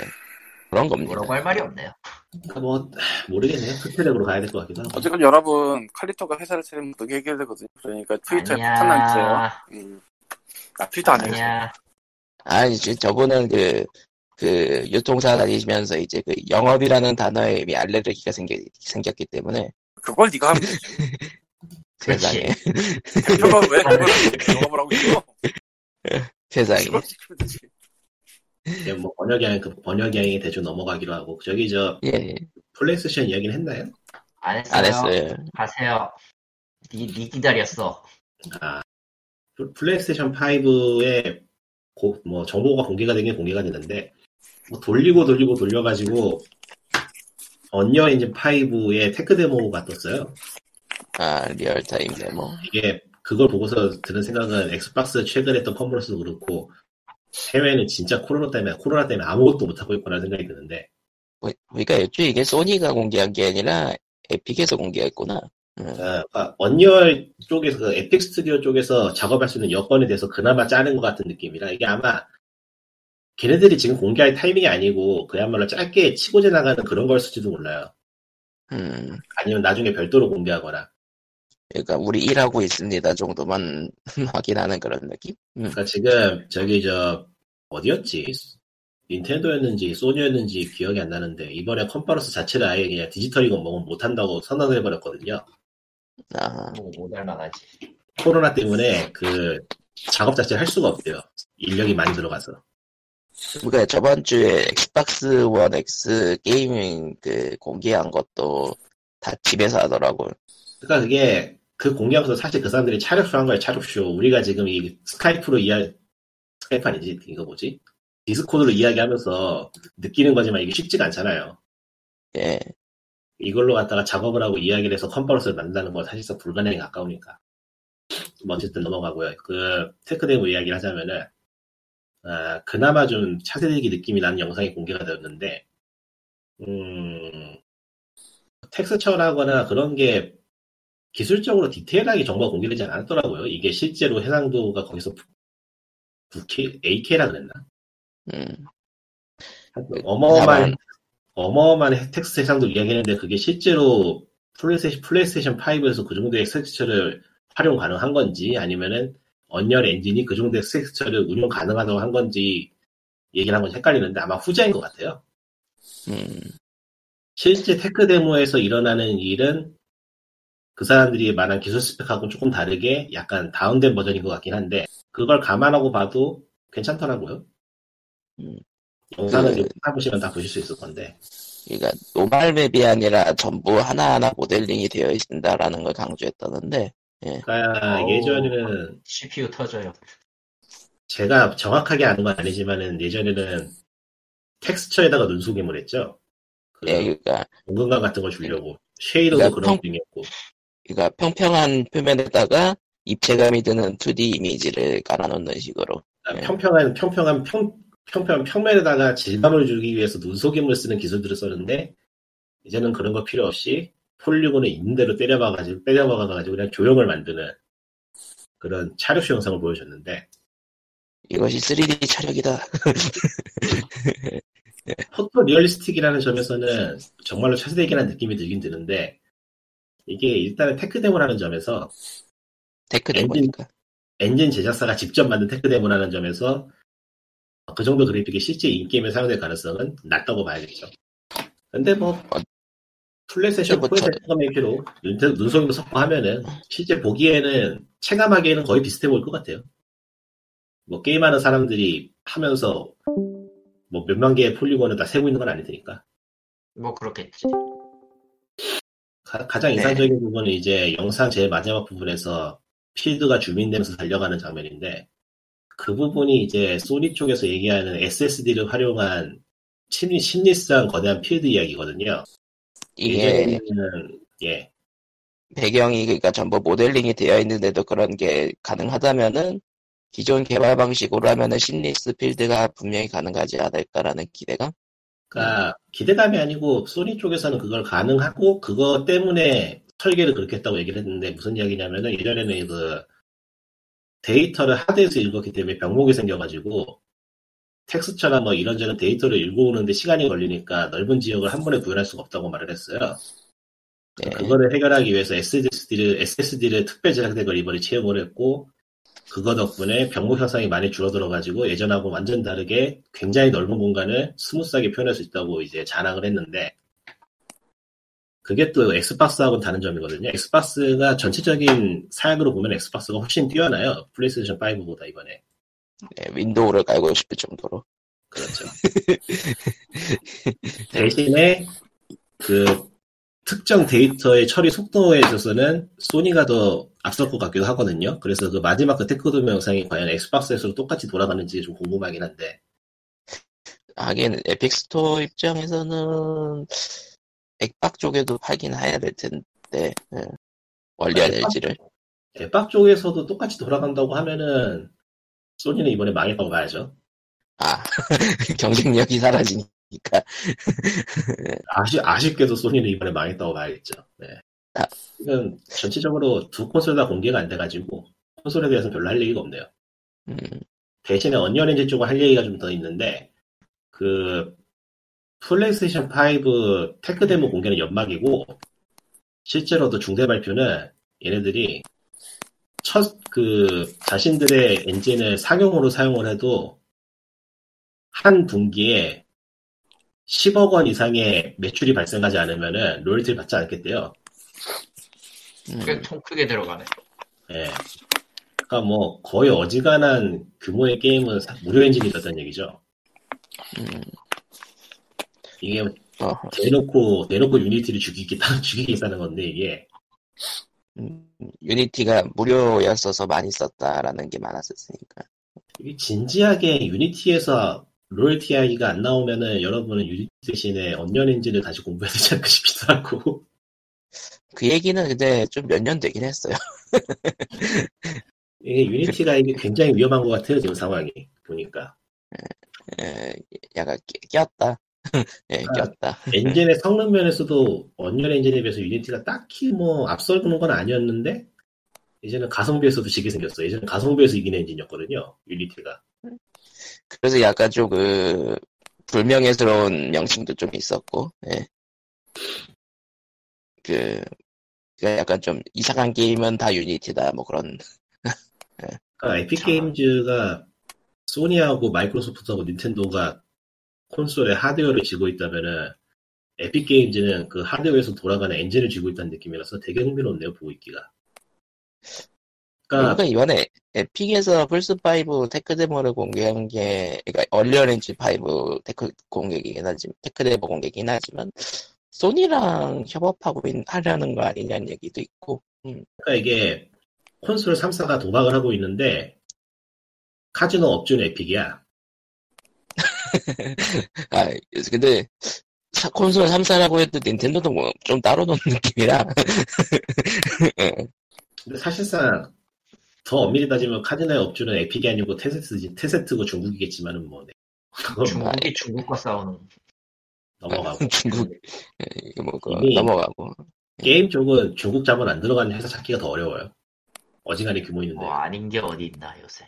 그런 겁니다. 뭐라고 할 말이 없네요. 그러니까 뭐 모르겠네요. 스페력으로 가야 될 것 같기도 하고. 어쨌건 여러분 칼리토가 회사를 차리면 어떻게 해결되거든요. 그러니까 트위터에. 폭탄 주세요. 음. 아 트위터 안 해요. 아니야. 아니, 저- 저분은 그, 그, 유통사 다니시면서 이제 그 영업이라는 단어에 이미 알레르기가 생겨, 생겼기 때문에, 그걸 네가 하면 되지. *laughs* 세상에. 대표가 왜 그걸 영업을 하고 있어? *laughs* 세상에. 이게 뭐 번역이 그 번역이 대충 넘어가기로 하고 저기 저 예, 플레이스테이션 이야기는 했나요? 안 했어요. 안 했어요. 가세요. 니, 니 기다렸어. 아 플- 플레이스테이션 5에 뭐 정보가 공개가 된게 공개가 됐는데 뭐 돌리고 돌리고 돌려가지고 언리얼 엔진 5의 tech demo가 떴어요. 아, real-time demo. 이게 그걸 보고서 드는 생각은 엑스박스 최근에 했던 컨퍼런스도 그렇고 해외는 진짜 코로나 때문에 코로나 때문에 아무것도 못 하고 있구나 생각이 드는데 뭐, 그러니까 애초에 이게 소니가 공개한 게 아니라 에픽에서 공개했구나. 음, 아, 그러니까 언리얼 쪽에서 그 에픽 스튜디오 쪽에서 작업할 수 있는 여건에 대해서 그나마 짜는 것 같은 느낌이라 이게 아마 걔네들이 지금 공개할 타이밍이 아니고 그야말로 짧게 치고 지나가는 그런 걸 수지도 몰라요. 음, 아니면 나중에 별도로 공개하거나. 그러니까 우리 일하고 있습니다 정도만 *laughs* 확인하는 그런 느낌? 음, 그러니까 지금 저기 저 어디였지? 닌텐도였는지 소니였는지 기억이 안 나는데 이번에 컨퍼런스 자체를 아예 그냥 디지털이건 뭐건 못한다고 선언을 해버렸거든요. 아, 뭐, 못 닮아가지. 코로나 때문에 그 작업 자체를 할 수가 없대요. 인력이 많이 들어가서. 그러니까 저번 주에 엑스박스 원 X 게이밍 그 공개한 것도 다 집에서 하더라고. 그러니까 그게 그 공개하면서 사실 그 사람들이 차력쇼 한 거야 차력쇼. 우리가 지금 이 스카이프로 이야 스카이프 아니지 이거 뭐지? 디스코드로 이야기하면서 느끼는 거지만 이게 쉽지가 않잖아요. 예, 이걸로 갖다가 작업을 하고 이야기를 해서 컨퍼런스를 만든다는 건 사실상 불가능에 가까우니까. 뭐 어쨌든 넘어가고요. 그 tech demo 이야기를 하자면은 아, 그나마 좀 차세대기 느낌이 나는 영상이 공개가 되었는데 음, texture라거나 그런 게 기술적으로 디테일하게 정보가 공개되지 않았더라고요. 이게 실제로 해상도가 거기서 9K, 8K라 그랬나? 음, 어마어마한 다만- 어마어마한 texture 해상도 이야기했는데 그게 실제로 플레이스테이션, 플레이스테이션 5에서 그 정도의 texture를 활용 가능한 건지 아니면은 언리얼 엔진이 그 정도의 texture를 운용 가능하다고 한 건지 얘기를 한 건지 헷갈리는데 아마 후자인 것 같아요. 음, 실제 tech demo에서 일어나는 일은 그 사람들이 말한 기술 스펙하고 조금 다르게 약간 다운된 버전인 것 같긴 한데 그걸 감안하고 봐도 괜찮더라고요. 음. 영상을 그- 찾아보시면 다 보실 수 있을 건데 그러니까 normal map이 아니라 전부 하나하나 모델링이 되어 있다라는 걸 강조했다는데, 그러니까 어우. 예전에는 CPU 터져요. 제가 정확하게 아는 건 아니지만은 예전에는 텍스처에다가 눈속임을 했죠. 그 예, 그러니까, 공간감 같은 걸 주려고 쉐이더도 그러니까 그런 평- 중이었고 그러니까 평평한 표면에다가 입체감이 드는 2D 이미지를 깔아놓는 식으로. 그러니까 예. 평평한 평평한 평 평평한 평면에다가 질감을 주기 위해서 눈속임을 쓰는 기술들을 썼는데 이제는 그런 거 필요 없이 폴리곤을 있는 대로 때려박아가지고 때려박아가지고 그냥 조형을 만드는 그런 차력쇼 영상을 보여줬는데 이것이 3D 촬영이다. *laughs* photorealistic이라는 점에서는 정말로 차세대기라는 느낌이 들긴 드는데 이게 일단은 tech demo라는 점에서 tech 엔진- demo니까. 엔진 제작사가 직접 만든 tech demo라는 점에서 그 정도 그래픽이 실제 in-game에 사용될 가능성은 낮다고 봐야겠죠. 근데 뭐 플레이스테이션 뭐 4에서 저- 체감해기로 눈속임도 섞고 하면은 실제 보기에는 체감하기에는 거의 비슷해 보일 것 같아요. 뭐 게임하는 사람들이 하면서 뭐 몇만 개의 폴리곤을 다 세고 있는 건 아닐 테니까. 뭐 그렇겠지. 가, 장 네. 인상적인 부분은 이제 영상 제일 마지막 부분에서 필드가 주민되면서 달려가는 장면인데 그 부분이 이제 소니 쪽에서 얘기하는 SSD를 활용한 심리, 심리스한 거대한 필드 이야기거든요. 이게 예 배경이 그러니까 전부 모델링이 되어 있는데도 그런 게 가능하다면은 기존 개발 방식으로 하면은 심리스 필드가 분명히 가능하지 않을까라는 기대감? 그러니까 기대감이 아니고 소니 쪽에서는 그걸 가능하고 그거 때문에 설계를 그렇게 했다고 얘기를 했는데 무슨 이야기냐면은 예전에는 그 데이터를 하드에서 읽었기 때문에 병목이 생겨가지고 텍스처나 뭐 이런저런 데이터를 읽어오는데 시간이 걸리니까 넓은 지역을 한 번에 구현할 수가 없다고 말을 했어요. 네. 그거를 해결하기 위해서 SSD를, SSD를 특별 제작된 걸 이번에 채용을 했고, 그거 덕분에 병목 현상이 많이 줄어들어가지고 예전하고 완전 다르게 굉장히 넓은 공간을 스무스하게 표현할 수 있다고 이제 자랑을 했는데, 그게 또 엑스박스하고는 다른 점이거든요. 엑스박스가 전체적인 사양으로 보면 엑스박스가 훨씬 뛰어나요. 플레이스테이션 5보다 이번에. 네, 윈도우를 깔고 싶을 정도로. 그렇죠. *laughs* 대신에 그 특정 데이터의 처리 속도에 있어서는 소니가 더 앞설 것 같기도 하거든요. 그래서 그 마지막 그 tech demo 영상이 과연 엑스박스에서도 똑같이 돌아가는지 좀 궁금하긴 한데 하긴 에픽 스토어 입장에서는 액박 쪽에도 팔긴 해야 될 텐데 예. 원리야 액박? 될지를 액박 쪽에서도 똑같이 돌아간다고 하면은 소니는 이번에 망했다고 봐야죠. 아 *laughs* 경쟁력이 사라지니까 아쉽, 아쉽게도 소니는 이번에 망했다고 봐야겠죠. 네. 아. 지금 전체적으로 두 콘솔 다 공개가 안 돼가지고 콘솔에 대해서 별로 할 얘기가 없네요. 음, 대신에 언리얼 엔진 쪽은 할 얘기가 좀 더 있는데 그 플레이스테이션 5 tech demo 공개는 연막이고 실제로도 중대 발표는 얘네들이 첫 그 자신들의 엔진을 상용으로 사용을 해도 한 분기에 10억 원 이상의 매출이 발생하지 않으면은 로열티를 받지 않겠대요. 음, 꽤통 크게 들어가네. 예. 그러니까 뭐 거의 어지간한 규모의 게임은 사- 무료 엔진이었다는 얘기죠. 음, 이게. 대놓고 대놓고 유니티를 죽이겠다 *laughs* 죽이겠다는 건데 이게 음, 유니티가 무료였어서 많이 썼다라는 게 많았었으니까 이게 진지하게 유니티에서 로열티 아이가 안 나오면은 여러분은 유니티 대신에 언리얼 엔진을 다시 공부해야 되지 않을까 싶기도 하고 그 얘기는 근데 좀 몇 년 되긴 했어요. *laughs* 이게 유니티가 이게 굉장히 위험한 것 같아요 지금 상황이 보니까 에, 약간 끼- 꼈다. *laughs* 예, 아. 꼈다. 엔진의 *laughs* 성능 면에서도 언리얼 엔진에 비해서 유니티가 딱히 뭐 앞서는 건 아니었는데 이제는 가성비에서도 지게 생겼어. 예전에 가성비에서 이기는 엔진이었거든요. 유니티가. 그래서 약간 좀 그 불명예스러운 명칭도 좀 있었고, 예. 그, 그 약간 좀 이상한 게임은 다 유니티다, 뭐 그런. *laughs* 그러니까 에픽 자. 게임즈가 소니하고 마이크로소프트하고 닌텐도가 콘솔에 하드웨어를 쥐고 있다면은 에픽 게임즈는 그 하드웨어에서 돌아가는 엔진을 쥐고 있다는 느낌이라서 되게 흥미롭네요 보고 있기가. 그러니까 그러니까 이번에 에픽에서 플스 5 tech demo를 공개한 게, 그러니까 엔진 5 tech 공개이긴 하지만, tech demo 공개이긴 하지만, 소니랑 협업하고 있- 하려는 거 아니냐는 얘기도 있고, 음, 그러니까 이게 콘솔 3사가 도박을 하고 있는데 카지노 업주는 에픽이야. *laughs* 아, 근데, 사- 콘솔 3사라고 해도 닌텐도도 뭐 좀 따로 노는 느낌이라, *laughs* 근데 사실상 더 엄밀히 따지면 카지노의 업주는 에픽이 아니고 테세트지 테세트고 중국이겠지만은 뭐 네. 뭐 중국이 중국과 싸우는. 넘어가고 *laughs* 중국, 예, 이거 뭐, 이미- 넘어가고. 게임 쪽은 중국 자본 안 들어가는 회사 찾기가 더 어려워요. 어지간히 규모 있는데 뭐 아닌 게 어디 있나 요새.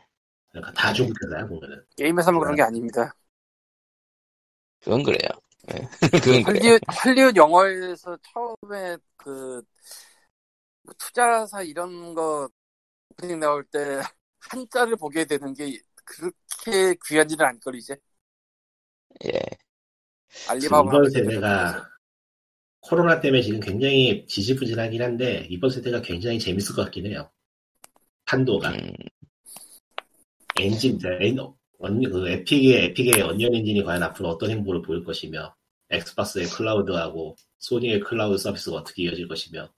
그러니까 다 중국 회사야 보면은. 게임에서만 그런 게 아닙니다. 그건 그래요. 예. *laughs* 그건 그래요. 할리우드, 할리우드 영화에서 처음에 그 투자사 이런 거 오프닝 나올 때 *laughs* 한자를 보게 되는 게 그렇게 귀한 일은 아닐걸 이제 예. 알리바바 이번 세대가 코로나 때문에 지금 굉장히 지지부진하긴 한데 이번 세대가 굉장히 재밌을 것 같긴 해요. 판도가 음, 엔진 엔, 언, 그 에픽의 에픽의 언리얼 엔진이 과연 앞으로 어떤 행보를 보일 것이며 엑스박스의 클라우드하고 소니의 클라우드 서비스가 어떻게 이어질 것이며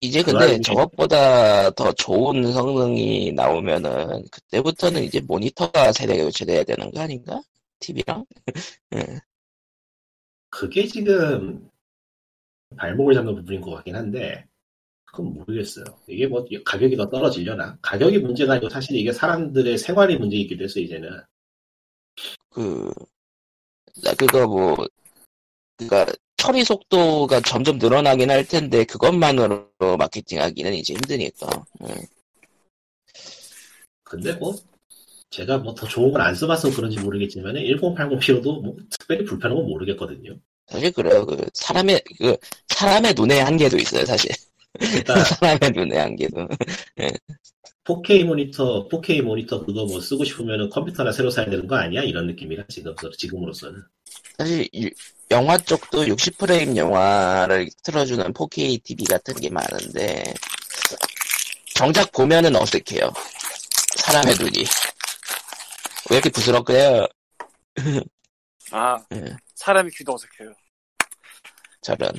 이제 그 근데 저것보다 더 좋은 성능이 나오면은 그때부터는 이제 모니터가 세대 교체돼야 되는 거 아닌가? TV랑? *laughs* 그게 지금 발목을 잡는 부분인 것 같긴 한데 그건 모르겠어요. 이게 뭐 가격이 더 떨어지려나? 가격이 문제가 아니고 사실 이게 사람들의 생활이 문제이기도 해서 이제는 그, 나 그거 뭐, 그니까 처리 속도가 점점 늘어나긴 할 텐데 그것만으로 마케팅하기는 이제 힘드니까. 예. 근데 뭐 제가 뭐 더 좋은 걸 안 써봐서 그런지 모르겠지만 1080 P로도 뭐 특별히 불편한 건 모르겠거든요. 사실 그래요. 그 사람의 그 사람의 눈에 한계도 있어요. 사실 사람의 눈에 한계도. 4K 모니터, 4K 모니터 그거 뭐 쓰고 싶으면 컴퓨터나 새로 사야 되는 거 아니야? 이런 느낌이라 지금 지금으로서는. 사실 유- 영화 쪽도 60프레임 영화를 틀어주는 4K TV 같은 게 많은데 정작 보면은 어색해요. 사람의 눈이. 왜 이렇게 부스럭거려요? 아, 예. 사람이 귀도 어색해요. 저런.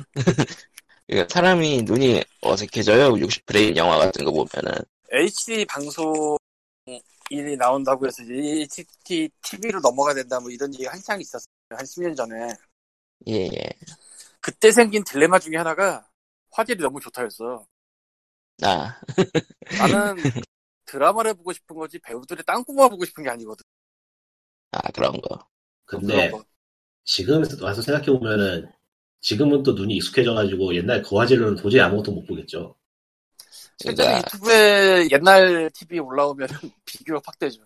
그러니까 사람이 눈이 어색해져요. 60프레임 영화 같은 거 보면은. HD 방송이 나온다고 해서 HT TV로 넘어가야 된다 뭐 이런 얘기 한창 있었어요. 한 10년 전에. 예, 예. 그때 생긴 딜레마 중에 하나가 화질이 너무 좋다였어. 아, *laughs* 나는 드라마를 보고 싶은 거지 배우들의 땅구마 보고 싶은 게 아니거든. 아, 그런 거. 근데 그런 거. 지금 와서 생각해보면은 지금은 또 눈이 익숙해져가지고 옛날 거화질로는 도저히 아무것도 못 보겠죠. 실제로 그러니까, 유튜브에 옛날 TV 올라오면 *laughs* 비교가 확 되죠.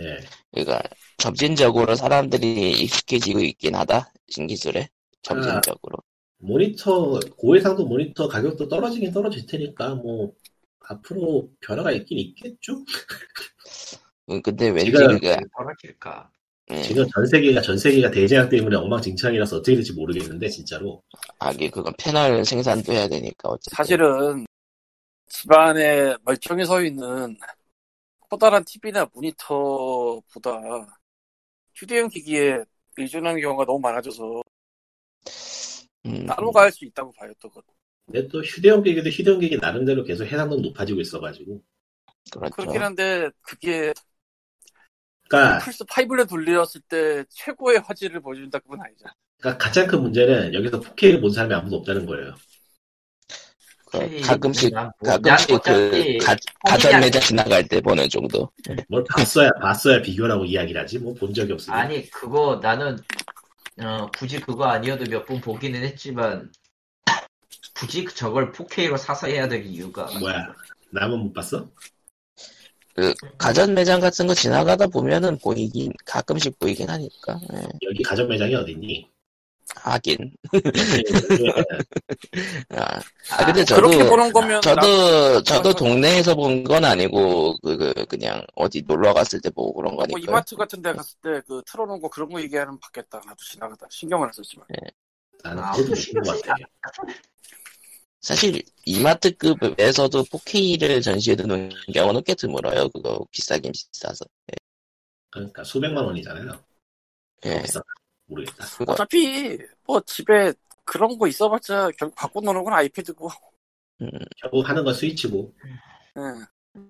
예. 그러니까 점진적으로 사람들이 익숙해지고 있긴 하다. 신기술에. 점진적으로. 모니터 고해상도 모니터 가격도 떨어지긴 떨어질 테니까 뭐 앞으로 변화가 있긴 있겠죠. 음, 근데 왠지 그게 떨어질까? 예, 지금 전 세계가 전 세계가 대재앙 때문에 엉망진창이라서 어떻게 될지 모르겠는데 진짜로. 아기 그건 패널 생산도 해야 되니까 어쨌든. 사실은 집안에 멀쩡히 서 있는 커다란 TV나 모니터보다 휴대용 기기에 의존하는 경우가 너무 많아져서 음, 따로 갈 수 있다고 봐요. 또 그거. 근데 또 휴대용 기기도 휴대용 기기 나름대로 계속 해상도는 높아지고 있어가지고. 그렇죠. 그렇긴 한데 그게 그러니까, 플스 5를 돌렸을 때 최고의 화질을 보여준다 그건 아니죠. 그러니까 가장 큰 문제는 여기서 4K를 본 사람이 아무도 없다는 거예요. 그 가끔씩 난 뭐- 가끔씩 난그 가, 가전 매장 지나갈 때 보는 정도. 뭘 봤어야 봤어야 비교라고 이야기를 하지 뭐 본 적이 없으니. 아니 그거 나는 어, 굳이 그거 아니어도 몇 번 보기는 했지만 굳이 저걸 4K로 사서 해야 될 이유가 뭐야 남은 못 봤어? 그 가전 매장 같은 거 지나가다 보면은 보이긴 가끔씩 보이긴 하니까. 예. 여기 가전 매장이 어딨니? 하긴. 요즘에 *laughs* 아, 아, 근데 저도 그렇게 보는 거면 저도 나- 저도 나- 동네에서 본 건 아니고 그, 그 그냥 어디 놀러 갔을 때 보고 그런 뭐 거니까. 이마트 같은 데 갔을 때 그 틀어놓은 거 그런 거 얘기하면 받겠다. 나도 지나가다 신경을 안 썼지만. 나는 아, 그것도 못본 것 같아. 사실 이마트급에서도 4K를 전시해 두는 경우는 꽤 드물어요. 그거 비싸긴 비싸서. 그러니까 수백만 원이잖아요. 예. 비싸. 모르겠다. 그거 어차피 뭐 집에 그런 거 있어봤자 결국 갖고 노는 건 아이패드고. 음, 결국 하는 건 스위치고. 예.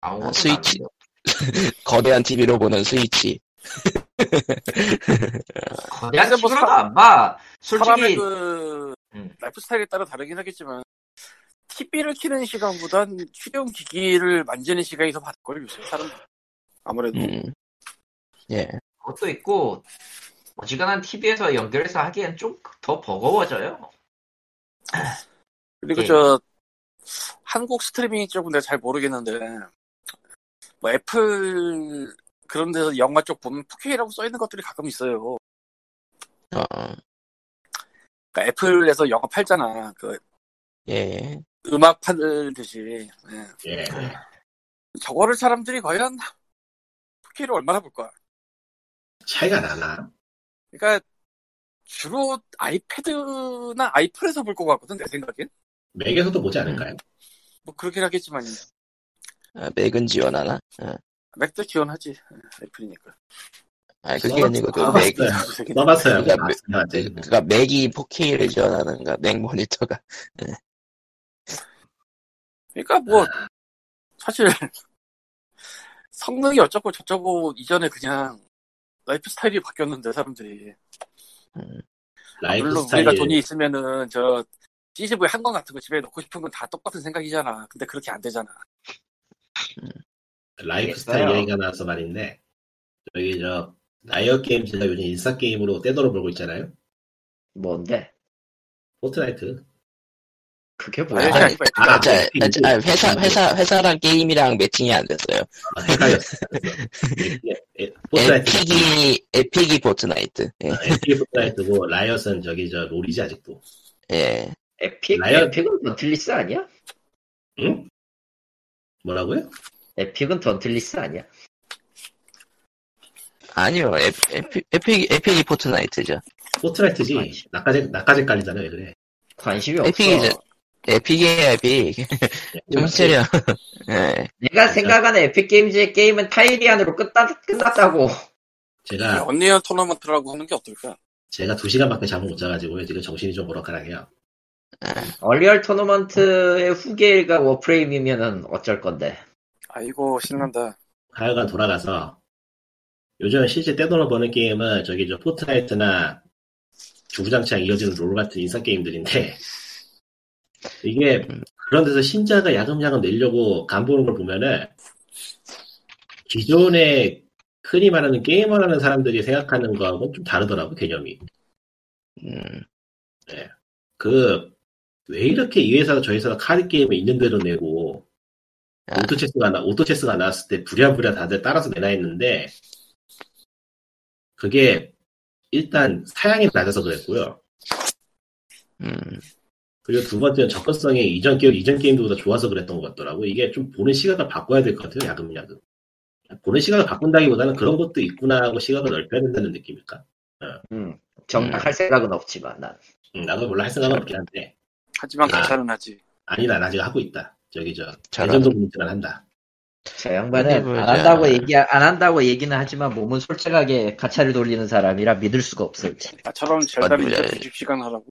아무것도 아, 스위치. *laughs* 거대한 TV로 보는 스위치. 거대한 근데 뭐안 봐. 사람의 솔직히 그 음. 라이프 스타일에 따라 다르긴 하겠지만 TV를 키는 시간보단 휴대용 기기를 만지는 시간이 더 많을걸 요새 사람들. 아무래도 음. 예. 그것도 있고 어지간한 TV에서 연결해서 하기엔 좀 더 버거워져요. 그리고 예. 저 한국 스트리밍 쪽은 내가 잘 모르겠는데 뭐 애플 그런 데서 영화 쪽 보면 4K라고 써 있는 것들이 가끔 있어요. 어, 그러니까 애플에서 영화 팔잖아. 그 예. 음악 팔듯이. 예. 예. 저거를 사람들이 과연 4K를 얼마나 볼까? 차이가 나나? 그러니까 주로 아이패드나 아이폰에서 볼 것 같거든 내 생각엔. 맥에서도 보지 않을까요? 뭐 그렇긴 하겠지만 아, 맥은 지원하나? 어. 맥도 지원하지 예, 애플이니까. 아, 그게 아니고 *laughs* 그 아, 맥, 맞아요. 써봤어요. 그러니까 봤어요. 그니까 맥이 4K를 지원하는가, 맥 모니터가. *laughs* 그러니까 뭐 사실 *laughs* 성능이 어쩌고 저쩌고 이전에 그냥 라이프 스타일이 바뀌었는데 사람들이 라이프 물론 스타일. 우리가 돈이 있으면은 저 CCV 한 건 같은 거 집에 넣고 싶은 건 다 똑같은 생각이잖아. 근데 그렇게 안 되잖아. 라이프 알겠어요. 스타일 얘기가 나와서 말인데 저기 저 라이엇 게임즈가 요즘 인싸 게임으로 떼돈을 벌고 있잖아요. 뭔데? 포트나이트. 그게 아니, 뭐야? 아니, 아, 아, 자, 그, 아, 아, 회사, 회사, 회사랑 게임이랑 매칭이 안 됐어요. 아, 헷갈렸어. *laughs* 에픽이, 에픽이 포트나이트. 예. 에픽이 포트나이트고 라이엇은 저기 저 롤이지 아직도. 예. 에픽? 라이언- 에픽은 던틀리스 아니야? 응? 뭐라고요? 에픽은 던틀리스 아니야? 아니요, 에, 에픽, 에픽, 에픽이 포트나이트죠. 포트나이트지. 나까지 나까지 깔리잖아요. 왜 그래? 관심이 없어. 에픽이죠. 에픽이에요, 에픽. 정신 차려. 예. 내가 생각하는 에픽 게임즈의 게임은 타이리안으로 끝나, 끝났다고. 제가 언리얼 토너먼트라고 하는 게 어떨까? 제가 두 시간밖에 잠을 못 자가지고 지금 정신이 좀 오락가락해요. 언리얼 토너먼트의 후계가 워프레임이면은 어쩔 건데. 아이고 신난다. 하여간 돌아가서 요즘 실제 떼돈을 버는 게임은 저기 저 Fortnite나 주구장창 이어지는 LoL 같은 인싸 게임들인데 *laughs* 이게 그런 데서 신작을 야금야금 내려고 간 보는 걸 보면은 기존에 흔히 말하는 게임을 하는 사람들이 생각하는 거하고 좀 다르더라고 개념이. 음, 그왜 이렇게 이 회사가 저 회사가 카드 게임을 있는 대로 내고 아. 오토체스가 나 오토체스가 나왔을 때 부랴부랴 다들 따라서 내나 했는데 그게 일단 사양이 낮아서 그랬고요. 음, 그리고 두 번째는 접근성이 이전 게임 이전 게임보다 좋아서 그랬던 것 같더라고. 이게 좀 보는 시각을 바꿔야 될 것 같아요. 야금야금. 보는 시각을 바꾼다기보다는 그런 것도 있구나 하고 시각을 넓혀야 된다는 느낌일까? 음, 정할 생각은 없지만, 난. 음, 나도 몰라 할 생각은 없긴 한데 하지만 아. 가차는 하지. 아니다 나 지금 하고 있다. 저기 저. 레전드 분들은 한다. 저 양반은 보자. 안 한다고 얘기, 안 한다고 얘기는 하지만 몸은 솔직하게 가차를 돌리는 사람이라 믿을 수가 없을지. 나처럼 젤다 어디 민저 보자. 90시간 하라고.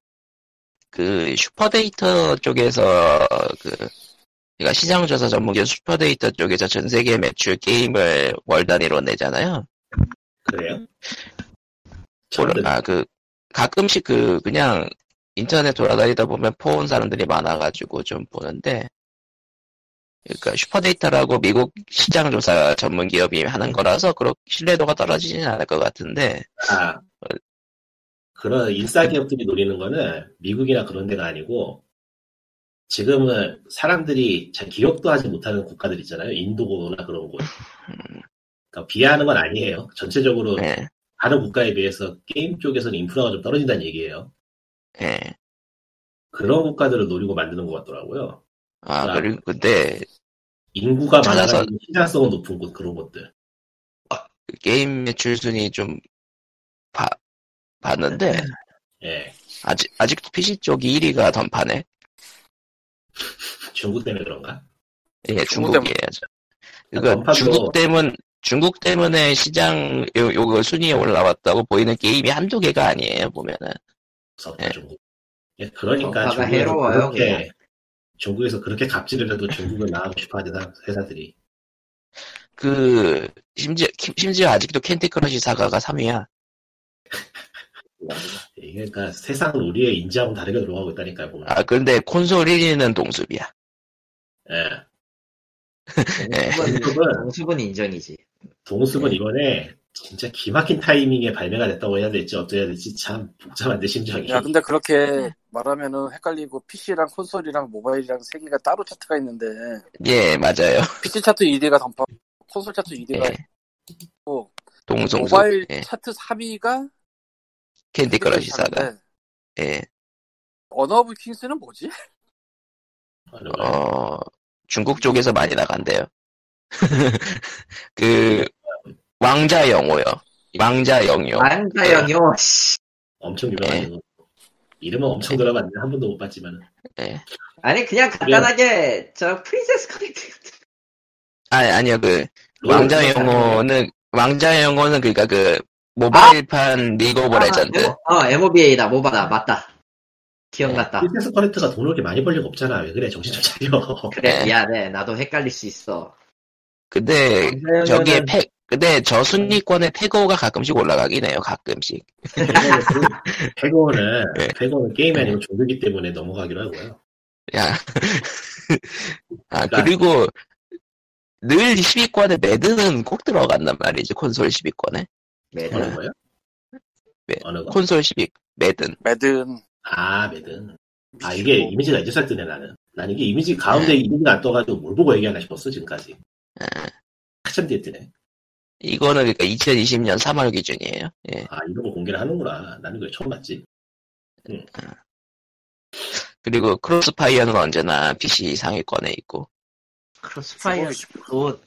그 슈퍼데이터 쪽에서 그 그러니까 시장 조사 전문기업 슈퍼데이터 쪽에서 전 세계 매출 게임을 월 단위로 내잖아요. 그래요? 듣- 아그 가끔씩 그 그냥 인터넷 돌아다니다 보면 포온 사람들이 많아가지고 좀 보는데 그러니까 SuperData라고 미국 시장 조사 전문 기업이 하는 거라서 그렇게 신뢰도가 떨어지진 않을 것 같은데 아, 그런 인싸 기업들이 노리는 거는 미국이나 그런 데가 아니고 지금은 사람들이 잘 기억도 하지 못하는 국가들 있잖아요. 인도나 그런 곳. 그러니까 비하하는 건 아니에요. 전체적으로 예, 다른 국가에 비해서 게임 쪽에서는 인프라가 좀 떨어진다는 얘기예요. 예. 그런 국가들을 노리고 만드는 것 같더라고요. 아 아. 그리고 근데 인구가 찾아서- 많아서 시장성은 높은 곳 그런 곳들. 그 게임 매출 순위 좀 봐, 봤는데 예. 아직 아직도 PC 쪽이 1위가 던파네. 중국 때문에 그런가? 예, 중국 중국이에요. 저. 그러니까 던파도- 중국 때문 중국 때문에 시장 요, 요거 순위에 올라왔다고 보이는 게임이 한두 개가 아니에요 보면은. 무섭다, 예. 중국. 예, 그러니까 해로워요, 그렇게 그냥. 중국에서 그렇게 갑질을 해도 중국은 나가고 싶어 하는 회사들이. 그 심지어 심지어 아직도 Candy Crush Saga가 3위야. 이게 그러니까 세상은 우리의 인지하고는 다르게 돌아가고 있다니까요, 보면. 아 근데 콘솔 1위는 동숲이야. 예. *laughs* 동숲은, 동숲은- *laughs* 동숲은 인정이지. 동숲은 이번에 진짜 기막힌 타이밍에 발매가 됐다고 해야 될지 어떻게 해야 될지 참 복잡한데 심정이. 야 근데 그렇게 말하면은 헷갈리고 PC랑 콘솔이랑 모바일이랑 세 개가 따로 차트가 있는데 예 맞아요. PC 차트 2위가 던파, 콘솔 차트 2위가 예. 있고 동송숲. 모바일 예. 차트 3위가 캔디 크러쉬 사가. 예. 언어 오브 킹스는 뭐지? 어 중국 쪽에서 많이 나간대요. *laughs* 그 왕자 영호요. 왕자 영요. 안가영요, 씨. 엄청 유명하고 이름은 엄청 들어봤는데 한 번도 못 봤지만 예. 아니, 그냥 간단하게, 저, 프린세스 커넥트 같은 아니 아니요 그 그거 왕자 그거 영호는 왕자 영호는 그러니까 그 모바일판 League of Legends. 아, 어, MOBA다, MOBA다, 맞다. 기억났다. Princess Connect가 돈을 그렇게 많이 벌 리가 없잖아. 왜 그래? 정신 좀 차려. 그래, 네. 미안해. 나도 헷갈릴 수 있어. 근데 왕자 저기에 영요는- 패 근데 저 순위권에 페그오가 가끔씩 올라가긴 해요. 가끔씩. *laughs* 페그오는 네. 페그오는 게임이 아니고 종교기 때문에 넘어가기로 하고요. 야. *laughs* 아 그러니까- 그리고 늘 10위권에 Madden은 꼭 들어간단 말이지 콘솔 10위권에. Madden. 어느 거요? 네. 어느 거? 콘솔 10위 Madden. Madden 아 Madden. 아 이게 이미지가 이제 사 뜨네 나는. 난 이게 이미지 가운데 이미지가 안 떠가지고 뭘 보고 얘기하나 싶었어 지금까지. 아, 한참 뒤에 뜨네. 이거는 그러니까 2020년 3월 기준이에요. 예. 아 이런 거 공개를 하는구나. 나는 그게 처음 봤지. 그리고 CrossFire는 언제나 PC 상위권에 있고. 크로스파이어, 그,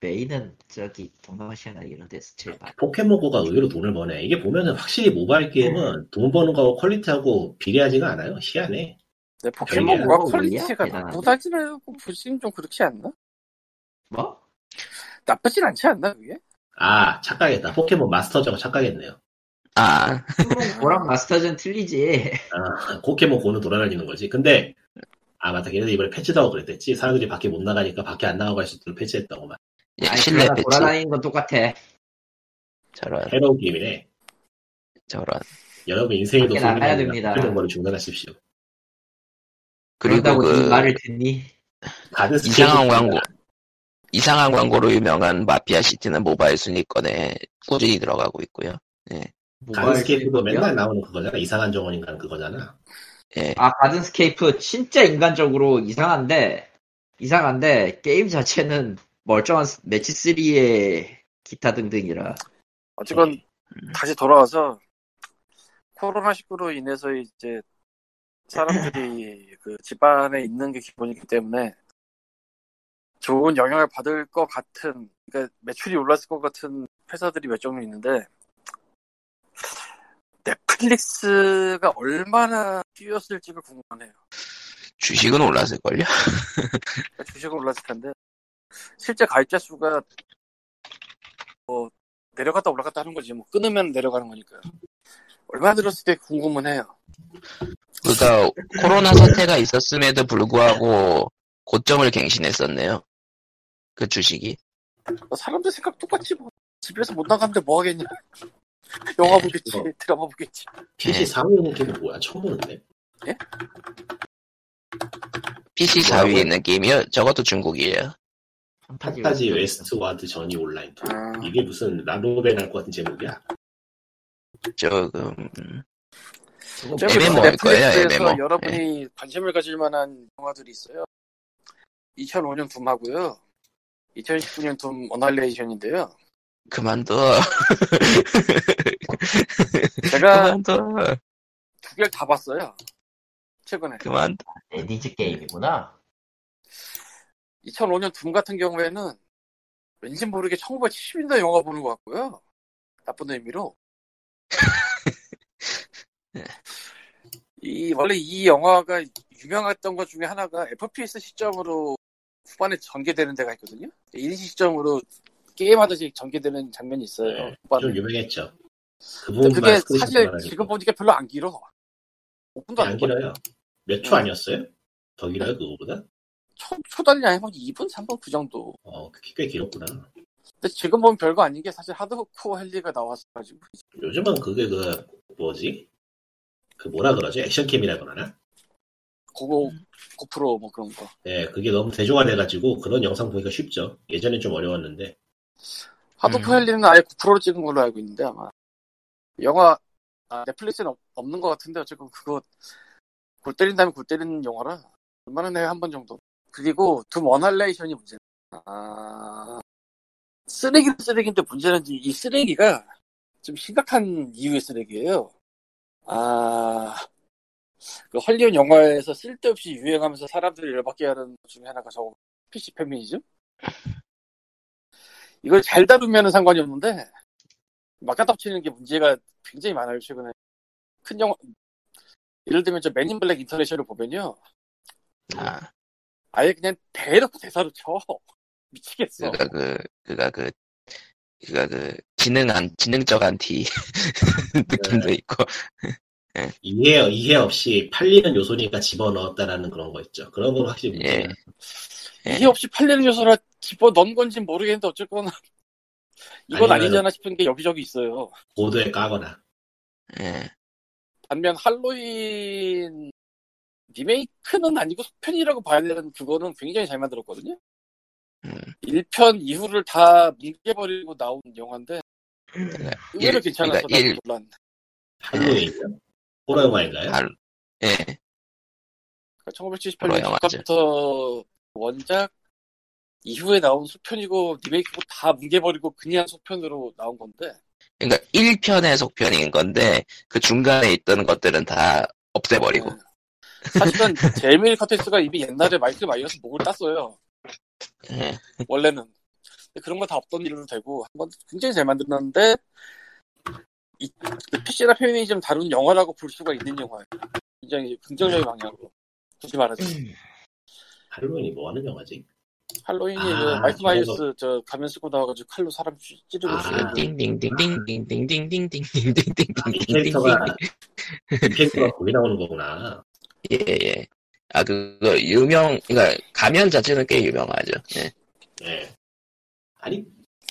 메인은 저기, 동남아시아나 이런 데서 제일 많이. 포켓몬고가 의외로 돈을 버네. 이게 보면은 확실히 모바일 게임은 돈 버는 거하고 퀄리티하고 비례하지가 않아요. 희한해. 내 포켓몬과 별개라고 퀄리티가 올려? 나쁘다지는 보시긴 좀 그렇지 않나? 뭐? 나쁘진 않지 않나 그게? 아 착각했다. 포켓몬 마스터즈하고 착각했네요. 아, 포켓몬 *laughs* 고랑 마스터전 틀리지. 아, 포켓몬 고는 돌아다니는 거지. 근데 아 맞다. 걔네들 이번에 패치도 하고 그랬댔지. 사람들이 밖에 못 나가니까 밖에 안 나가고 할 수 있도록 패치했다고만. 예, 아니, 실내 배치. 돌아다니는 건 똑같아. 저런, 해로운 게임이네. 저런. 여러분 인생에도 나가야 됩니다. 이런 거를 중단하십시오. 그리고 그, 그 말을 듣니? 이상한 광고. 이상한 광고로 유명한 Mafia City는 모바일 순위권에 꾸준히 들어가고 있고요. Gardenscapes도 순위권이요? 맨날 나오는 그거잖아. 이상한 정원인가 그거잖아. 예, 아 가든스케이프 진짜 인간적으로 이상한데 이상한데 게임 자체는 멀쩡한 매치 3의 기타 등등이라 어쨌건 다시 돌아와서 코로나 19로 인해서 이제 사람들이 *clears throat* 그 집안에 있는 게 기본이기 때문에 좋은 영향을 받을 것 같은 그러니까 매출이 올랐을 것 같은 회사들이 몇 종류 있는데 넷플릭스가 얼마나 뛰었을지가 궁금하네요. 주식은 올랐을걸요? *laughs* 그러니까 주식은 올랐을 텐데 실제 가입자 수가 뭐 내려갔다 올라갔다 하는 거지 뭐 끊으면 내려가는 거니까 얼마나 늘었을 때 궁금은 해요. 그러니까 코로나 사태가 있었음에도 불구하고 고점을 갱신했었네요. 그 주식이. 뭐 사람들 생각 똑같지 뭐 집에서 못 나가는데 뭐 하겠냐 *laughs* 영화 네, 보겠지 그거. 드라마 보겠지 PC 예. 4위 있는 게임은 뭐야? 처음 보는데. PC 4위에 있는 게임이요? 저것도 중국이에요. Fantasy Westward Journey Online. 아, 이게 무슨 라노벨 할 것 같은 제목이야. 조금 음, 저기 MMO 일 거예요, MMO. 여러분이 관심을 가질 만한 영화들이 있어요 2005년 둠하고요 2019년 둠 어널레이션인데요 그만둬. *laughs* 제가 그만둬. 두 개를 다 봤어요 최근에 그만둬. 에디즈 게임이구나 2005년 둠 같은 경우에는 왠지 모르게 1970년대 영화 보는 것 같고요. 나쁜 의미로. *laughs* 이, 원래 이 영화가 유명했던 것 중에 하나가 FPS 시점으로 후반에 전개되는 데가 있거든요. 인시 시점으로 게임하듯이 전개되는 장면이 있어요. 네, 좀. 유명했죠. 그 그게 사실. 지금 보니까 별로 안 길어. 5분도 안 안. 길어요. 몇초 음. 아니었어요? 더 길어요 그거보다? 초, 초단위 아니면 2분, 3분 그 정도. 어, 그게 꽤 길었구나. 근데 지금 보면 별거 아닌 게 사실 하드코어 헬리가 나왔어가지고. 요즘은 그게 그 뭐지? 그 뭐라 그러지? 액션캠이라 그러나? 고고, 고프로 뭐 그런 거. 네, 그게 너무 대중화 돼가지고 그런 영상 보기가 쉽죠. 예전엔 좀 어려웠는데. 하드코어 음. 헬리는 아예 9%로 찍은 걸로 알고 있는데 아마 영화 아, 넷플릭스는 없, 없는 것 같은데 어쨌든 그거 골 때린 다음에 골 때리는 영화라 얼마나 내가 한번 정도 그리고 둠 원할레이션이 문제야 아 쓰레기는 쓰레기인데 문제는 이- 이 쓰레기가 좀 심각한 이유의 쓰레기예요 아 그 헐리우드 영화에서 쓸데없이 유행하면서 사람들이 열받게 하는 것 중에 하나가 저 PC 페미니즘 이걸 잘 다루면 상관이 없는데 막가 덮치는 게 문제가 굉장히 많아요 최근에. 큰 영화 예를 들면 저 맨인 블랙 인터내셔널을 보면요. 아, 아예 그냥 대놓고 대사로 쳐. *laughs* 미치겠어. 그가 그, 그가 그, 그가 그, 지능 안, 지능적 안티 *laughs* 느낌도 네. 있고. 이해, 이해 없이 팔리는 요소니까 집어넣었다라는 그런 거 있죠. 그런 건 확실히 예. 문제야. 예. 이해 없이 팔리는 요소라 집어 넣은 건지 모르겠는데 어쨌거나 *laughs* 이건 아니잖아 싶은 게 여기저기 있어요 보드에 까거나. 예. 반면 할로윈 리메이크는 아니고 속편이라고 봐야 되는 그거는 굉장히 잘 만들었거든요 음. 1편 이후를 다 뭉개버리고 나온 영화인데 그러니까 의외로 일- 괜찮아서 그러니까 나도 일- 놀란 할로윈이요? 호러 영화인가요? 할- 예. 그러니까 호러 1978년 영화죠. 작가부터 원작 이후에 나온 속편이고 리메이크고 다 뭉개버리고 그냥 속편으로 나온 건데 그러니까 1편의 속편인 건데, 그 중간에 있던 것들은 다 없애버리고. 네. 사실은 제이미 리 커티스가 이미 옛날에 마이클 마이어스 목을 땄어요 예. 원래는 그런 거 다 없던 일로 되고 한 번 굉장히 잘 만들었는데 이 PC나 페미니즘 다룬 영화라고 볼 수가 있는 영화예요 굉장히 긍정적인 방향으로 굳이 말하자. 할로윈이 뭐 하는 영화지? 할로윈이 아, 그 마이크 마이어스 저 가면 쓰고 나와가지고 칼로 사람 찌- 찌르고 아. 이 캐릭터가 이 캐릭터가 거기 나오는 거구나. 예예. 아 그거 유명 그러니까 가면 자체는 꽤 유명하죠. 예. 예. 아니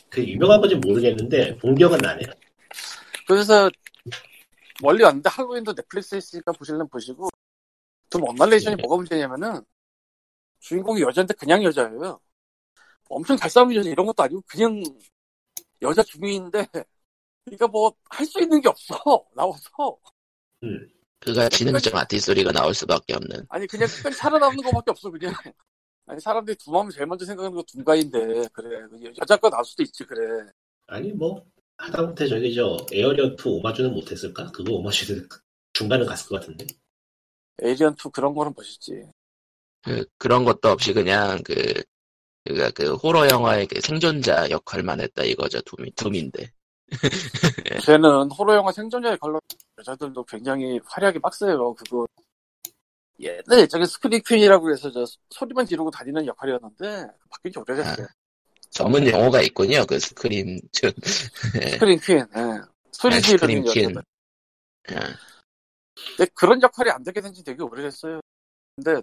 그 유명한 건지 모르겠는데 본 기억은 나네요. 그래서 멀리 왔는데 할로윈도 넷플릭스에 있으니까 보실려면 보시고 좀 언날레이션이 네. 뭐가 문제냐면은 주인공이 여자인데 그냥 여자예요. 엄청 잘 싸우는 여자 이런 것도 아니고 그냥 여자 주민인데 그러니까 뭐 할 수 있는 게 없어 *laughs* 나와서 음. 그가 지능적 아티소리가 나올 수밖에 없는. 아니 그냥 끝까지 살아남는 것밖에 없어 그냥 아니 사람들이 두 마음을 제일 먼저 생각하는 거 둔가인데 그래 여자가 나올 수도 있지 그래 아니 뭐 하다못해 저기 저 에어리어 2 오마주는 못했을까? 그거 오마주는 중간은 갔을 것 같은데. 에이리언 2 그런 거는 멋있지 그 그런 것도 없이 그냥 그 그가 그 호러 영화의 그 생존자 역할만 했다 이거죠 둠이 둠인데. *laughs* 쟤는 호러 영화 생존자에 걸러 여자들도 굉장히 화려하게 빡세요. 그거 옛날 예전에 scream queen이라고 해서 저 소리만 지르고 다니는 역할이었는데 바뀐 지 오래됐어요. 전문 용어가 있군요. 그 scream 즉 scream queen, 예. 소리 네, 지르는 scream queen. 여자들. 근데 그런 역할이 안 되게 된 지 되게 오래됐어요. 근데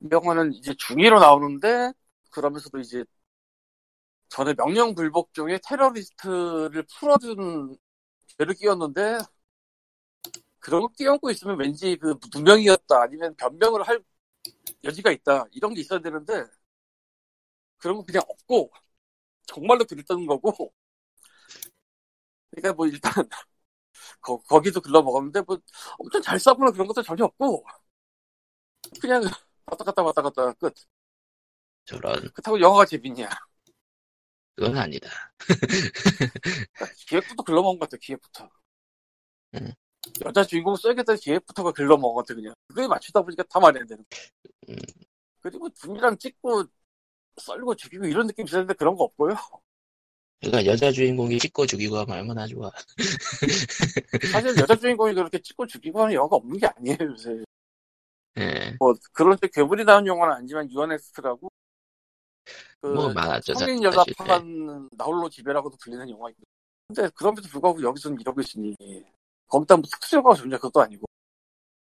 이 영화는 이제 중2로 나오는데 그러면서도 이제 전에 명령불복 중에 테러리스트를 풀어준 죄를 끼웠는데 그런 거 끼얹고 있으면 왠지 그 누명이었다 아니면 변명을 할 여지가 있다 이런 게 있어야 되는데 그런 거 그냥 없고 정말로 그랬다는 거고. 그러니까 뭐 일단 *laughs* 거, 거기도 글러 먹었는데 뭐 엄청 잘 싸우거나 그런 것도 전혀 없고. 그냥 왔다 갔다 왔다 갔다 끝. 저런. 그렇다고 영화가 재밌냐. 그건 아니다. 기획부터 글러먹은 것 같아 기획부터. 음. 여자 주인공 써야겠다는 기획부터가 글러먹은 것 같아 그냥. 그거에 맞추다 보니까 다안 되는 거야. 음. 그리고 분이랑 찍고 썰고 죽이고 이런 느낌 있었는데 그런 거 없고요 그러니까 여자 주인공이 찍고 죽이고 하면 얼마나 좋아. *laughs* 사실 여자 주인공이 그렇게 찍고 죽이고 하는 영화가 없는 게 아니에요 요새 예. 뭐 그런 데 괴물이 나온 영화는 아니지만 유언엑스트라고 그 뭐 많았죠. 성인. 여자 예. 파는 나홀로 지배라고도 불리는 영화이고 근데 그럼에도 불구하고 여기서는 이러고 있으니 거기다 뭐 특수 효과가 존재 그것도 아니고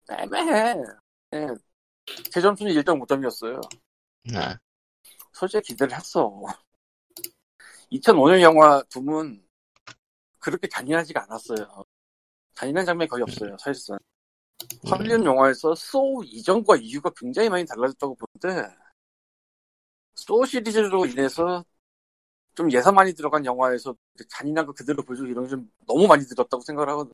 애매해 예. 제 점수는 1.5점이었어요 아, 솔직히 기대를 했어 2005년 영화 둠은 그렇게 잔인하지가 않았어요 잔인한 장면이 거의 없어요 사실상 음. 할리우드 영화에서 소우 이전과 이후가 굉장히 많이 달라졌다고 보는데 소우 시리즈로 인해서 좀 예산 많이 들어간 영화에서 잔인한 거 그대로 보여주고 이런 게 좀 너무 많이 들었다고 생각을 하거든.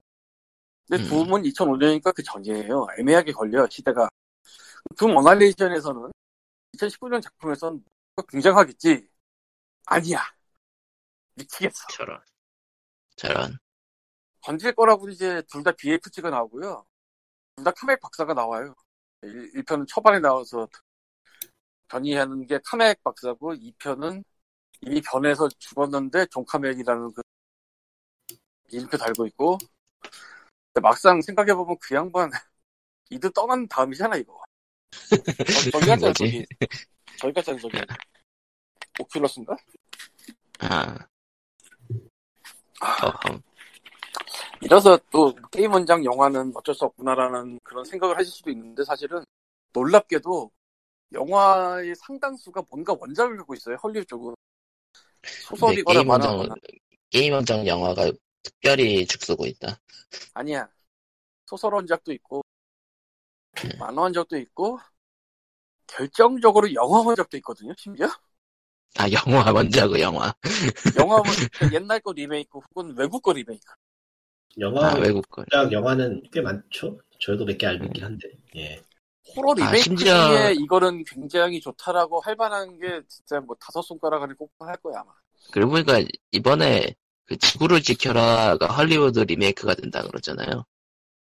근데 음. 둠은 2005년이니까 그 전이에요. 애매하게 걸려 시대가. 둠 어나이얼레이션에서는 2019년 작품에서는 뭐가 굉장하겠지. 아니야. 미치겠어. 저런. 저런. 건질 거라고 이제 둘 다 BFG가 나오고요. 둘 다 카맥 박사가 나와요. 1, 편은 초반에 나와서 변이하는 게 카맥 박사고 2편은 이미 변해서 죽었는데 존 카맥이라는 그 이름표 달고 있고 막상 생각해보면 그 양반 *laughs* 이들 떠난 다음이잖아 이거 저, *laughs* 저기 갔잖아? 저기 저기 갔잖아 저기 오큘러스인가? 아, 아. 이래서 또 게임 원장 영화는 어쩔 수 없구나라는 그런 생각을 하실 수도 있는데 사실은 놀랍게도 영화의 상당수가 뭔가 원작을 갖고 있어요 헐리우드 쪽은 소설이거나 게임 만화거나 게임 원작 영화가 특별히 죽쓰고 있다. 아니야 소설 원작도 있고 만화 원작도 있고 결정적으로 영화 원작도 있거든요 심지어 아, 영화 원작의 영화. 영화 원 옛날 거 리메이크 혹은 외국 거 리메이크 영화 아, 외국 거. 영화는 꽤 많죠. 저도 몇 개 알고 있긴 한데. 예. 호러 아, 리메이크 심지어- 중에 이거는 굉장히 좋다라고 할 만한 게 진짜 뭐 다섯 손가락 안에 꼽고 할 거야 아마 그러고 보니까 이번에 그 지구를 지켜라가 헐리우드 리메이크가 된다 그러잖아요.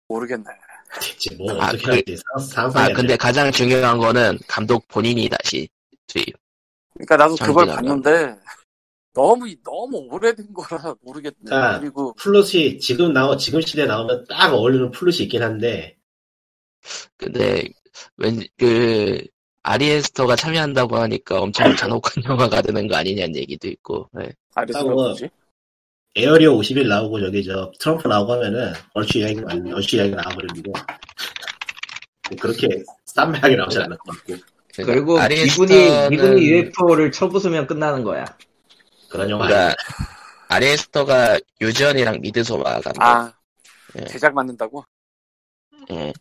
모르겠네 대체 뭐 아, 어떻게 그- 할지 아, 근데 가장 중요한 거는 감독 본인이 다시 투입. 그러니까 나도 그걸 봤는데 너무 너무 오래된 거라 모르겠네. 아. 그리고 플롯이 지금 나오 지금 시대에 나오면 딱 어울리는 플롯이 있긴 한데 근데 왠그 아리에스터가 참여한다고 하니까 엄청 잔혹한 *laughs* 영화가 되는 거 아니냐는 얘기도 있고. 네. 아리스가 하고 뭐지? 에어리어 50일 나오고 저기 저 트럼프 나오고 하면은 얼추 이야기 아니 얼추 이야기 나와버리고 그렇게 쌈매하게 나오지 않을 것 같고 그리고 그러니까 미군이 아리에스터는- 미군이 UFO를 쳐부수면 끝나는 거야. 그런 영화. 그러니까 아리에스터가 유지원이랑 미드소마 감독. 아 예. 제작 만든다고? 예.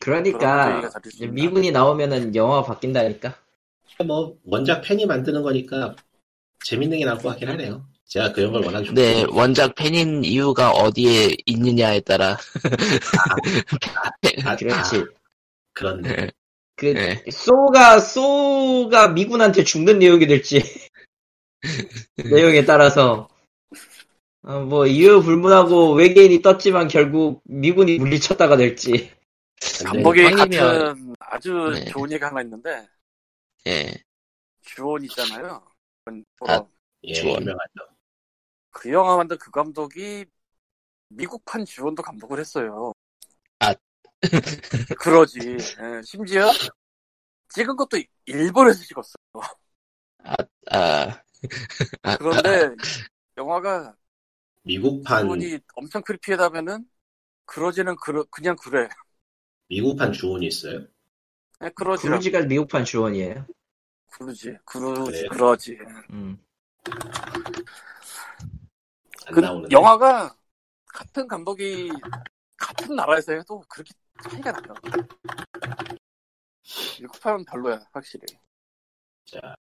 그러니까. 미군이 나오면은 영화가 바뀐다니까. 뭐 원작 팬이 만드는 거니까 재밌는 게 나올 것 같긴 하네요. 제가 그런 걸 워낙 좋고 근데 원작 팬인 이유가 어디에 있느냐에 따라 아, 그렇지. 아, 그런데 그 예. 소가 소가 미군한테 죽는 내용이 될지 *laughs* 내용에 따라서 어, 뭐 이유 불문하고 외계인이 떴지만 결국 미군이 물리쳤다가 될지 감독이 황님이 같은 아주 네. 좋은 얘기가 하나 있는데 예. 주온 있잖아요. 아. 예. 유명하죠. 그 영화 만든 그 감독이 미국판 주원도 감독을 했어요. 아. *laughs* 그러지. 예, 심지어 찍은 것도 일본에서 찍었어요. 아, 아, 그런데 영화가 미국판 주원이 엄청 크리피하다면은 그러지는 그러, 그냥 그래. 미국판 주온이 있어요. 예, 그러지. 크루지가 미국판 주원이에요. 그러지. 그러지. 그래요? 그러지. 음. 안그 나오는데. 영화가 같은 감독이 같은 나라에서 해도 그렇게 차이가 나요. 미국판은 별로야, 확실히. 자,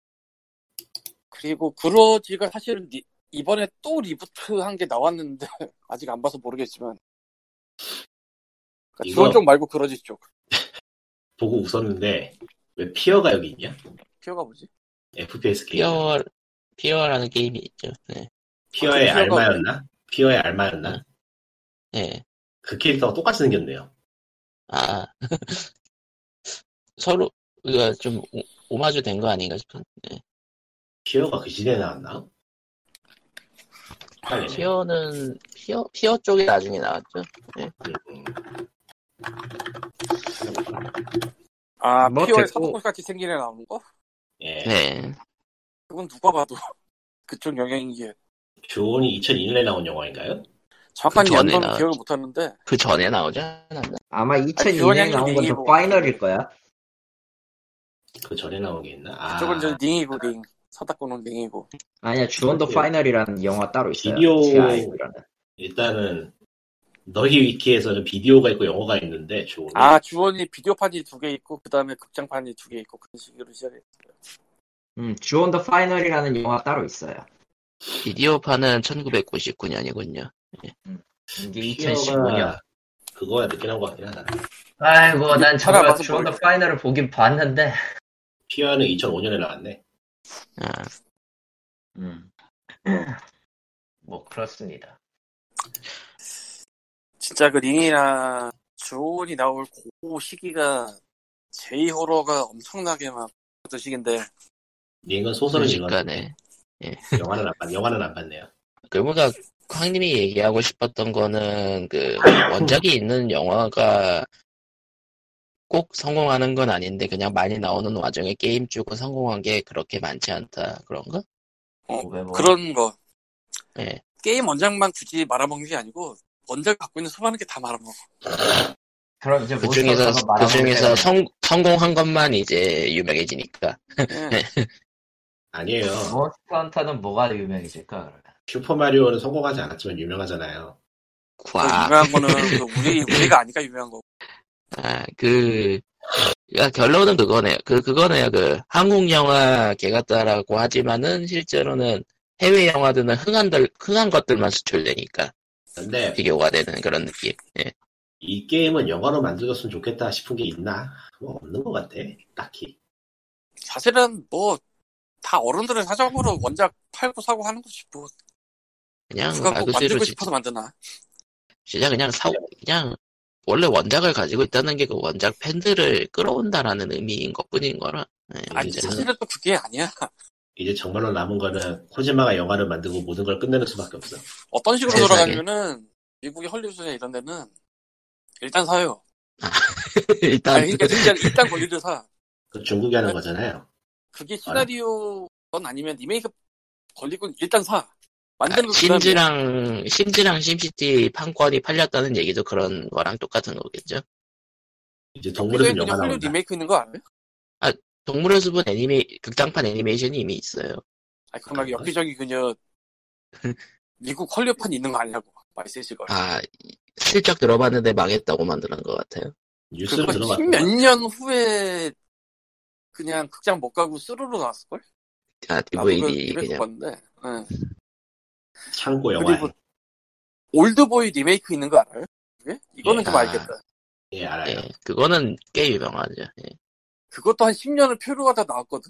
그리고 그루지가 사실은 리- 이번에 또 reboot 한 게 나왔는데 *laughs* 아직 안 봐서 모르겠지만 그러니까 이거- 주온 쪽 말고 그루지 쪽 보고 웃었는데 왜 피어가 여기 있냐? 피어가 뭐지? FPS 게임. 피어, 피어라는 게임이 있죠. 네. 피어의 아, 그 피어가 알마였나? 피어의 알마였나? 예. 그 캐릭터가 똑같이 생겼네요. 아. *laughs* 서로, 이거 좀 오- 오마주 된 거 아닌가 싶은. 네. 피어가 그 시대에 나왔나? 헷갈리네. 피어는, 피어, 피어 쪽이 나중에 나왔죠. 음, 아뭐 피어의 됐고. 사도권 같이 생긴 애 나오는 거? 예. 네. 그건 누가 봐도 *laughs* 그쪽 영향이기 에 주온이 2002년에 나온 영화인가요? 정확한 그 전에 연도는 나왔지. 기억을 못하는데 그 전에 나오지 않았나? 아마 주원 2002년에 형님 나온 건 얘기 더 보고. 파이널일 거야. 그 전에 나온 게 있나? 아, 그쪽은 저 링이고 링 사다코는 링이고 아니야, 주원더 그렇게요. 파이널이라는 영화 따로 있어요. 비디오-. 일단은 너희 위키에서는 비디오가 있고 영어가 있는데 주온이 아 주원이 비디오판이 두 개 있고 그 다음에 극장판이 두 개 있고 그런 식으로 시작했어요 음, 주원 더 파이널이라는 영화 따로 있어요. 비디오판은 1999년이군요. 이게 피어가 2015년. 그거야 늦게 나온 것 같긴 하다. 아이고, 난 저거 찾아봐서 주원더. 파이널을 보긴 봤는데. 피어는 2005년에 나왔네. 아, 음. 뭐 그렇습니다. 진짜 그 링이나 주원이 나올 그 시기가 제이 호러가 엄청나게 막 시기인데 링은 소설을 순 식간에. 영화는 안 봤, 영화는 안 봤네요. 그보다 황님이 얘기하고 싶었던 거는 그 *coughs* 원작이 있는 영화가 꼭 성공하는 건 아닌데 그냥 많이 나오는 와중에 게임 주고 성공한 게 그렇게 많지 않다 그런가? 어, 왜 뭐. 그런 거 예. 게임 원작만 굳이 말아먹는 게 아니고 원작 갖고 있는 수많은 게 다 말아먹어 그럼 이제 그 중에서 그 중에서 성 성공한 것만 이제 유명해지니까. 예. *laughs* 아니에요. 몬스터 헌터는 뭐가 유명해질까, 그러면? 슈퍼마리오는 성공하지 않았지만 유명하잖아요. 그 과. 유명한 거는 그 우리 우리가 아니까 유명한 거고 아, 그, 야, 결론은 그거네요. 그, 그거네요. 그, 한국 영화 개 같다라고 하지만은 실제로는 해외 영화들은 흥한 들, 흥한 것들만 수출되니까 근데 비교가 되는 그런 느낌. 예. 이 게임은 영화로 만들어줬으면 좋겠다 싶은 게 있나? 뭐 없는 것 같아. 딱히. 사실은 뭐 다 어른들의 사정으로 원작 팔고 사고 하는 거지 뭐 그냥 누가 말꼭 그대로 만들고 진- 싶어서 만드나 진짜 그냥 사, 그냥 원래 원작을 가지고 있다는 게 그 원작 팬들을 끌어온다라는 의미인 것 뿐인 거라. 예, 아니. 사실은 또 그게 아니야 이제 정말로 남은 거는 코지마가 영화를 만들고 모든 걸 끝내는 수밖에 없어. 어떤 식으로 세상에. 돌아가냐면은 미국의 헐리우드나 이런 데는 일단 사요 *laughs* 일단 아니, 그러니까 진짜 일단 권리를 사. 그 중국이 하는 거잖아요. 그게 시나리오건 아니면 리메이크 권리권 일단 사. 만드는 아, 심즈랑 심즈랑 심시티 판권이 팔렸다는 얘기도 그런 거랑 똑같은 거겠죠. 이제 동물의 숲 영화 나온다. 리메이크 있는 거 알아요? 동물의 숲은 애니메 극장판 애니메이션이 이미 있어요. 아니 그럼 막 여기저기 그냥 *laughs* 미국 헐리우드판 있는 거 아니냐고 많이 쓰실 걸. 아 슬쩍 들어봤는데 망했다고 만드는 것 같아요. 뉴스를 그거 들어봤어. 십몇 년 후에 그냥 극장 못 가고 스르르 나왔을 걸? 아 DVD 리메이크 그냥 봤는데. 응. 창고 영화. 그리고 올드보이 리메이크 있는 거 알아요? 그게? 이거는 예. 좀 아. 알겠다. 예, 알아요. 예, 그거는 꽤 유명하죠. 예. 그것도 한 10년을 표류하다 나왔거든.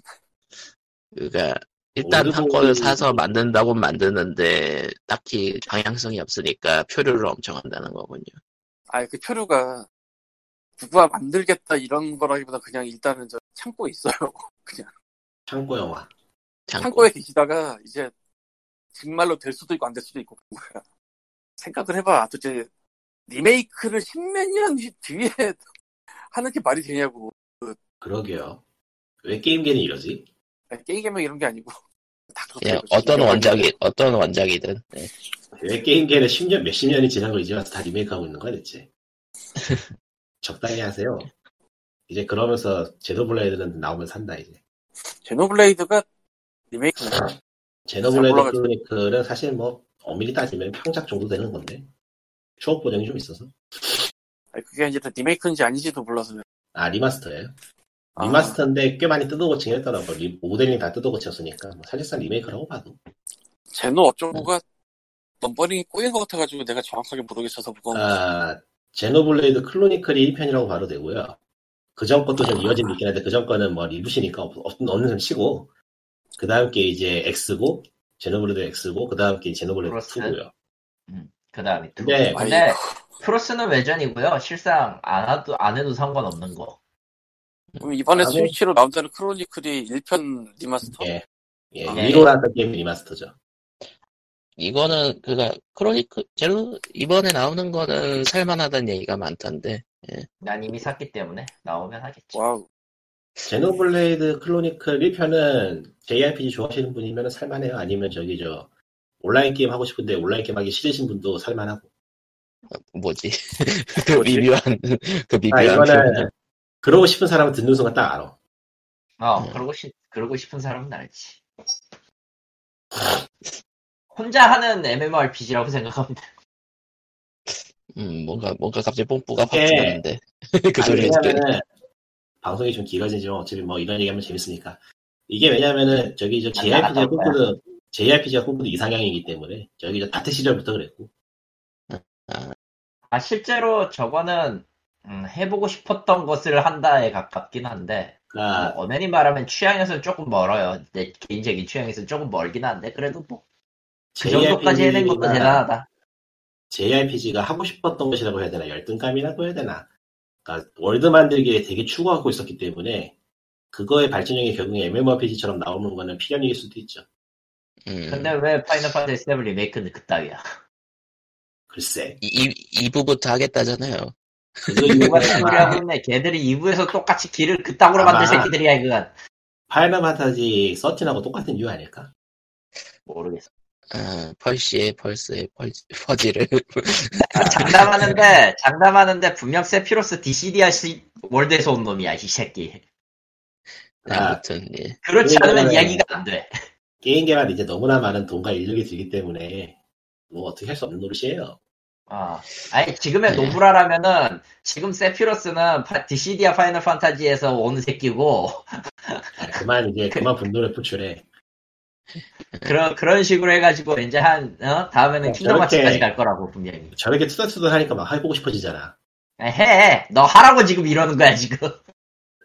그러니까 일단 올드보이- 판권을 사서 만든다고 만드는데 딱히 방향성이 없으니까 표류를 엄청 한다는 거군요. 아니 그 표류가 누가 만들겠다 이런 거라기보다 그냥 일단은 저 창고에 있어요. *laughs* 그냥 창고 영화. 참고. 창고 에 계시다가 이제 정말로 될 수도 있고 안 될 수도 있고 그런 거야. 생각을 해봐. 도대체 리메이크를 십몇 년 *laughs* 뒤에 하는 게 말이 되냐고. 그러게요. 왜 게임계는 이러지? 아니, 게임 개명 이런 게 아니고 다 그냥. 어떤 원작이 어떤 원작이든 예. 왜 게임계는 10년, 몇십 년이 지난 걸 이제 와서 다 리메이크하고 있는 거야, 대체? *laughs* 적당히 하세요. 이제 그러면서 제노블레이드는 나오면 산다, 이제. 제노블레이드가 리메이크는 제노블레이드 잘 몰라가지고. 크로니클은 사실 뭐, 엄밀히 따지면 평작 정도 되는 건데. 추억 보정이 좀 있어서. 아니, 그게 이제 리메이크인지 아닌지도 몰라서 아, remaster예요 아. remaster인데 꽤 많이 뜯어고치긴 했더라고. 리- 모델링 다 뜯어고쳤으니까. 뭐 사실상 리메이크라고 봐도. 제노 어쩌고가 numbering이 꼬인 것 같아가지고 내가 정확하게 모르겠어서 그건 아, 제노블레이드 크로니클이 1편이라고 봐도 되고요. 그전 것도 좀 이어진 게 있긴 한데, 그전 거는 뭐 reboot니까 없, 없, 없는 셈 치고, 그 다음 게 이제 X고, 제노블레이드 X고, 그 다음 게 제노블레이드 크로스? 2고요. 그 다음에 two. 네. 근데 크로스는 외전이고요. 실상 안 해도 안 해도 상관없는 거. 그럼 이번에. 스위치로 나온다는 크로니클이 1편 remaster? 예. 예, 아, 네. 위로 나왔던 게임이 remaster죠. 이거는 그가 크로니클 제로 이번에 나오는 거는 살만하다는 얘기가 많던데 난 이미 샀기 때문에 나오면 하겠지. 와우 제노블레이드 크로니클 1편은 JRPG 좋아하시는 분이면 살만해요. 아니면 저기 저, 온라인 게임 하고 싶은데 온라인 게임 하기 싫으신 분도 살만하고. 어, 뭐지 *laughs* 그 미묘한 그 아, 미묘한 이거는, 표현. 그러고 싶은 사람은 듣는 순간 딱 알아. 어, 음. 그러고 싶 그러고 싶은 사람은 알지. *laughs* 혼자 하는 MMORPG라고 생각합니다. 음 뭔가 뭔가 갑자기 뽐뿌가 확 이게- 들었는데 *laughs* 그 아니, 소리 해서 왜냐면은, 방송이 좀 길어지지만 어차피 뭐 이런 얘기하면 재밌으니까. 이게 왜냐면은, 저기 저 거야. 꿈꾸는, JRPG가 꿈꾸는 이상향이기 때문에, 저기 저 다트 시절부터 그랬고. 아 실제로 저거는 음, 해보고 싶었던 것을 한다에 가깝긴 한데 그니까, 뭐 엄연히 말하면 취향에서는 조금 멀어요. 내 개인적인 취향에서는 조금 멀긴 한데 그래도 뭐 그 정도까지 해낸 것도 대단하다. JRPG가 하고 싶었던 것이라고 해야 되나, 열등감이라고 해야 되나. 그러니까 월드 만들기에 되게 추구하고 있었기 때문에 그거의 발전형이 결국에 MMORPG처럼 나오는 거는 필연일 수도 있죠. 음, 근데 왜 파이널 판타지 7 리메이크는 그따위야? 글쎄. 이, 2부부터 하겠다잖아요 그거 누가 이유가 소리 하고 있네. 걔들이 2부에서 똑같이 길을 그따구로 만들 새끼들이야 이건. 파이널 판타지 13하고 똑같은 이유 아닐까? 모르겠어. 아, 펄시의 펄스의 펄, 퍼지를 장담하는데 장담하는데 분명 세피로스 디시디아 시 월드에서 온 놈이야 이 새끼. 아, 아무튼 예. 그렇지 않으면 그러면은- 이야기가 안 돼. 게임 개발 이제 너무나 많은 돈과 인력이 들기 때문에 뭐 어떻게 할 수 없는 노릇이에요. 아, 아니 지금의 네. 노무라라면은 지금 세피로스는 파- 디시디아 파이널 판타지에서 온 새끼고 아, 그만 이제 그만 분노를 표출해. 그런 그런 식으로 해가지고 이제 한 어? 다음에는 어, 킹덤 저렇게- 마치까지 갈 거라고 분명히. 저렇게 투덜투덜 하니까 막 해보고 싶어지잖아. 아, 해, 너 하라고 지금 이러는 거야 지금.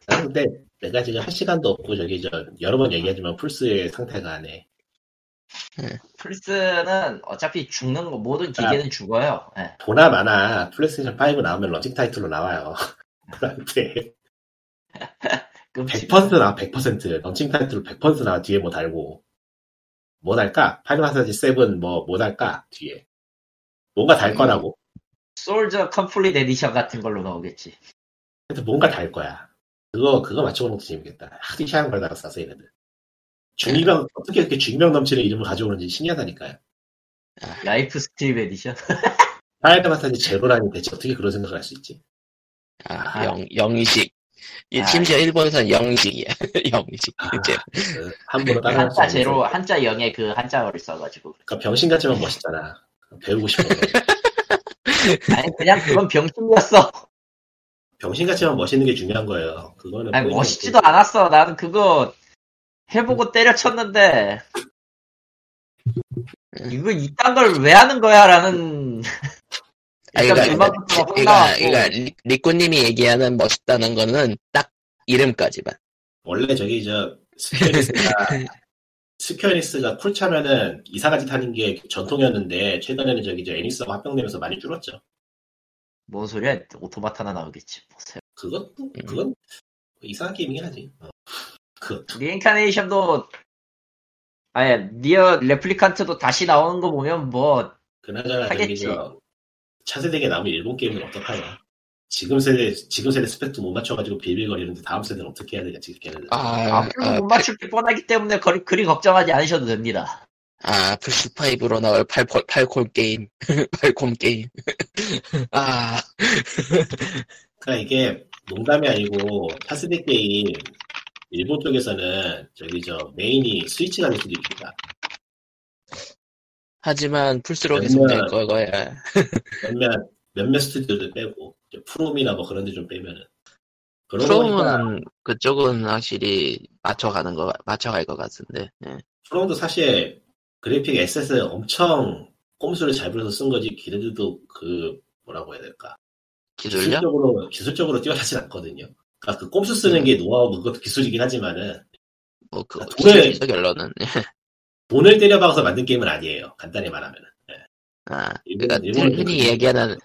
근데 내가 지금 할 시간도 없고 저기 저 여러 번 얘기하지만 플스의 상태가 안 해. 플스는 어차피 죽는 거 모든 기계는 죽어요. 예. 보나 마나 플레이스테이션 5 나오면 런칭 타이틀로 나와요. *laughs* 그런데 *laughs* 끔찍. 100% 나와 100% 런칭 타이틀로 100% 나와 뒤에 뭐 달고 뭐 달까? 파이널 판타지 7 뭐뭐 달까? 뒤에 뭔가 달 거라고. Soldier Complete Edition 같은 걸로 나오겠지. 하여튼 뭔가 달 거야. 그거 그거 맞춰보는 것도 재밌겠다. 하도 희한한 걸 달았어 얘네들. 중2병 어떻게 이렇게 중2병 넘치는 이름을 가져오는지 신기하다니까요. Lifestream Edition. 파이널 판타지 제로라니 대체 어떻게 그런 생각을 할 수 있지? 아, 아. 영, 영의식. 이 아. 심지어 일본에서는 영의식이야. *laughs* 영의식. 아, 이제 그 함부로 따라할 수 한자 제로. 한자 영에 그 한자어를 써가지고. 그러니까 병신 같지만 멋있잖아. 배우고 싶어. *laughs* 아니, 그냥 그건 병신이었어. 병신 같지만 멋있는 게 중요한 거예요. 그거는 아니, 멋있지도 거고. 않았어. 나는 그거 해보고 때려쳤는데, 이거 이딴 걸 왜 하는 거야? 라는. 그러니까, 그러니까. 그러니까 리- 리꾸님이 얘기하는 멋있다는 거는 딱 이름까지만. 원래 저기 저 스퀘어 에닉스가 *laughs* 스퀘어 에닉스가 쿨 차면은 이상한 짓 하는 게 전통이었는데 최근에는 저기 저 에닉스하고 합병되면서 많이 줄었죠. 뭔 소리야? 오토마타 하나 나오겠지. 보세요. 그것도 음. 그건 이상한 게임이긴 하지. 어. *laughs* 그것도 리인카네이션도, 아니, 니어 레플리칸트도 다시 나오는 거 보면 뭐, 그나저나 저기 하겠지. 저 차세대에 나오면 일본 게임은 어떡하냐. 지금 세대 지금 세대 스펙도 못 맞춰가지고 빌빌거리는데 다음 세대는 어떻게 해야 되냐 지금 걔네들. 아, 앞으로 아, 못 맞출 게 뻔하기 때문에 그리, 그리 걱정하지 않으셔도 됩니다. 아, 플스5로 나올 8콜, 8콜 게임. *laughs* 8콤 게임. *laughs* 아, 그러니까 이게 농담이 아니고 차세대 게임 일본 쪽에서는 저기 저 메인이 스위치가 될 수도 있다. 하지만 플스로 계속 될 거야. 몇몇 몇몇 스튜디오들 빼고 프롬이나 뭐 그런 데 좀 빼면은 프롬은 그쪽은 확실히 맞춰가는 거, 맞춰갈 것 같은데. 예. 프롬도 사실 그래픽 에셋을 엄청 꼼수를 잘 부려서 쓴 거지 걔네들도 그 뭐라고 해야 될까 기술력? 기술적으로 기술적으로 뛰어나진 않거든요. 그러니까 그 꼼수 쓰는 게 노하우 그것도 기술이긴 하지만은 뭐, 그, 기술이죠, 결론은. *laughs* 예. 돈을 때려박아서 만든 게임은 아니에요. 간단히 말하면은. 아, 일본- 그러니까 일본은 흔히 그게 얘기하는,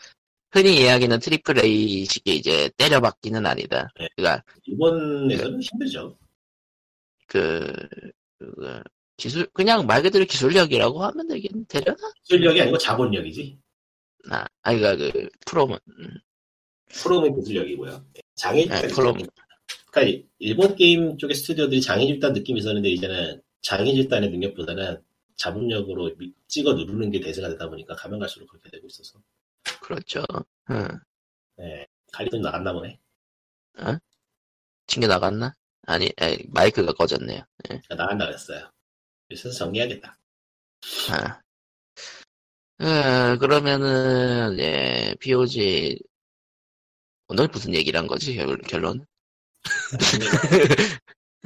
흔히 이야기하는 triple A식의 이제 때려박기는 아니다. 네. 그러니까 일본에서는 힘들죠. 그, 그 기술 그냥 말 그대로 기술력이라고 하면 되겠 되려나? 기술력이 아니고 자본력이지. 아, 아니 그러니까 그 프롬은 음, 프롬의 기술력이고요. 장애 네, 프롬 그러니까 일본 게임 쪽의 스튜디오들이 장애 집단 느낌이 있었는데 이제는 장애 집단의 능력보다는 자본력으로 미- 찍어 누르는 게 대세가 되다 보니까 가면 갈수록 그렇게 되고 있어서. 그렇죠. 응. 네. 칼리도 나갔나 보네. 튕겨 나갔나? 아니, 에이, 마이크가 꺼졌네요. 그러니까 나간다 그랬어요. 그래서 정리해야겠다. 아. 어, 그러면은 예, POG 오늘 무슨 얘기를 한 거지 결- 결론?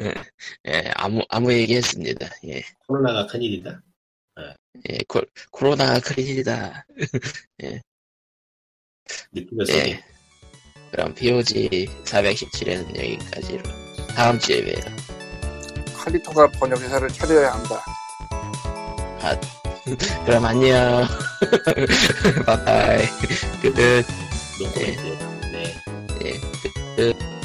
예, 예, 아무 아무 얘기 했습니다. 예, 코로나가 큰일이다. 예, 코, 코로나가 큰일이다. 느낌을 쓰게. 예. 그럼 POG 417에는 여기까지로. 다음 주에 봬요. 칼리토가 번역회사를 차려야 한다. *laughs* 그럼 안녕. *laughs* 바이바이. 끝. 네. 예, 끝. 끝.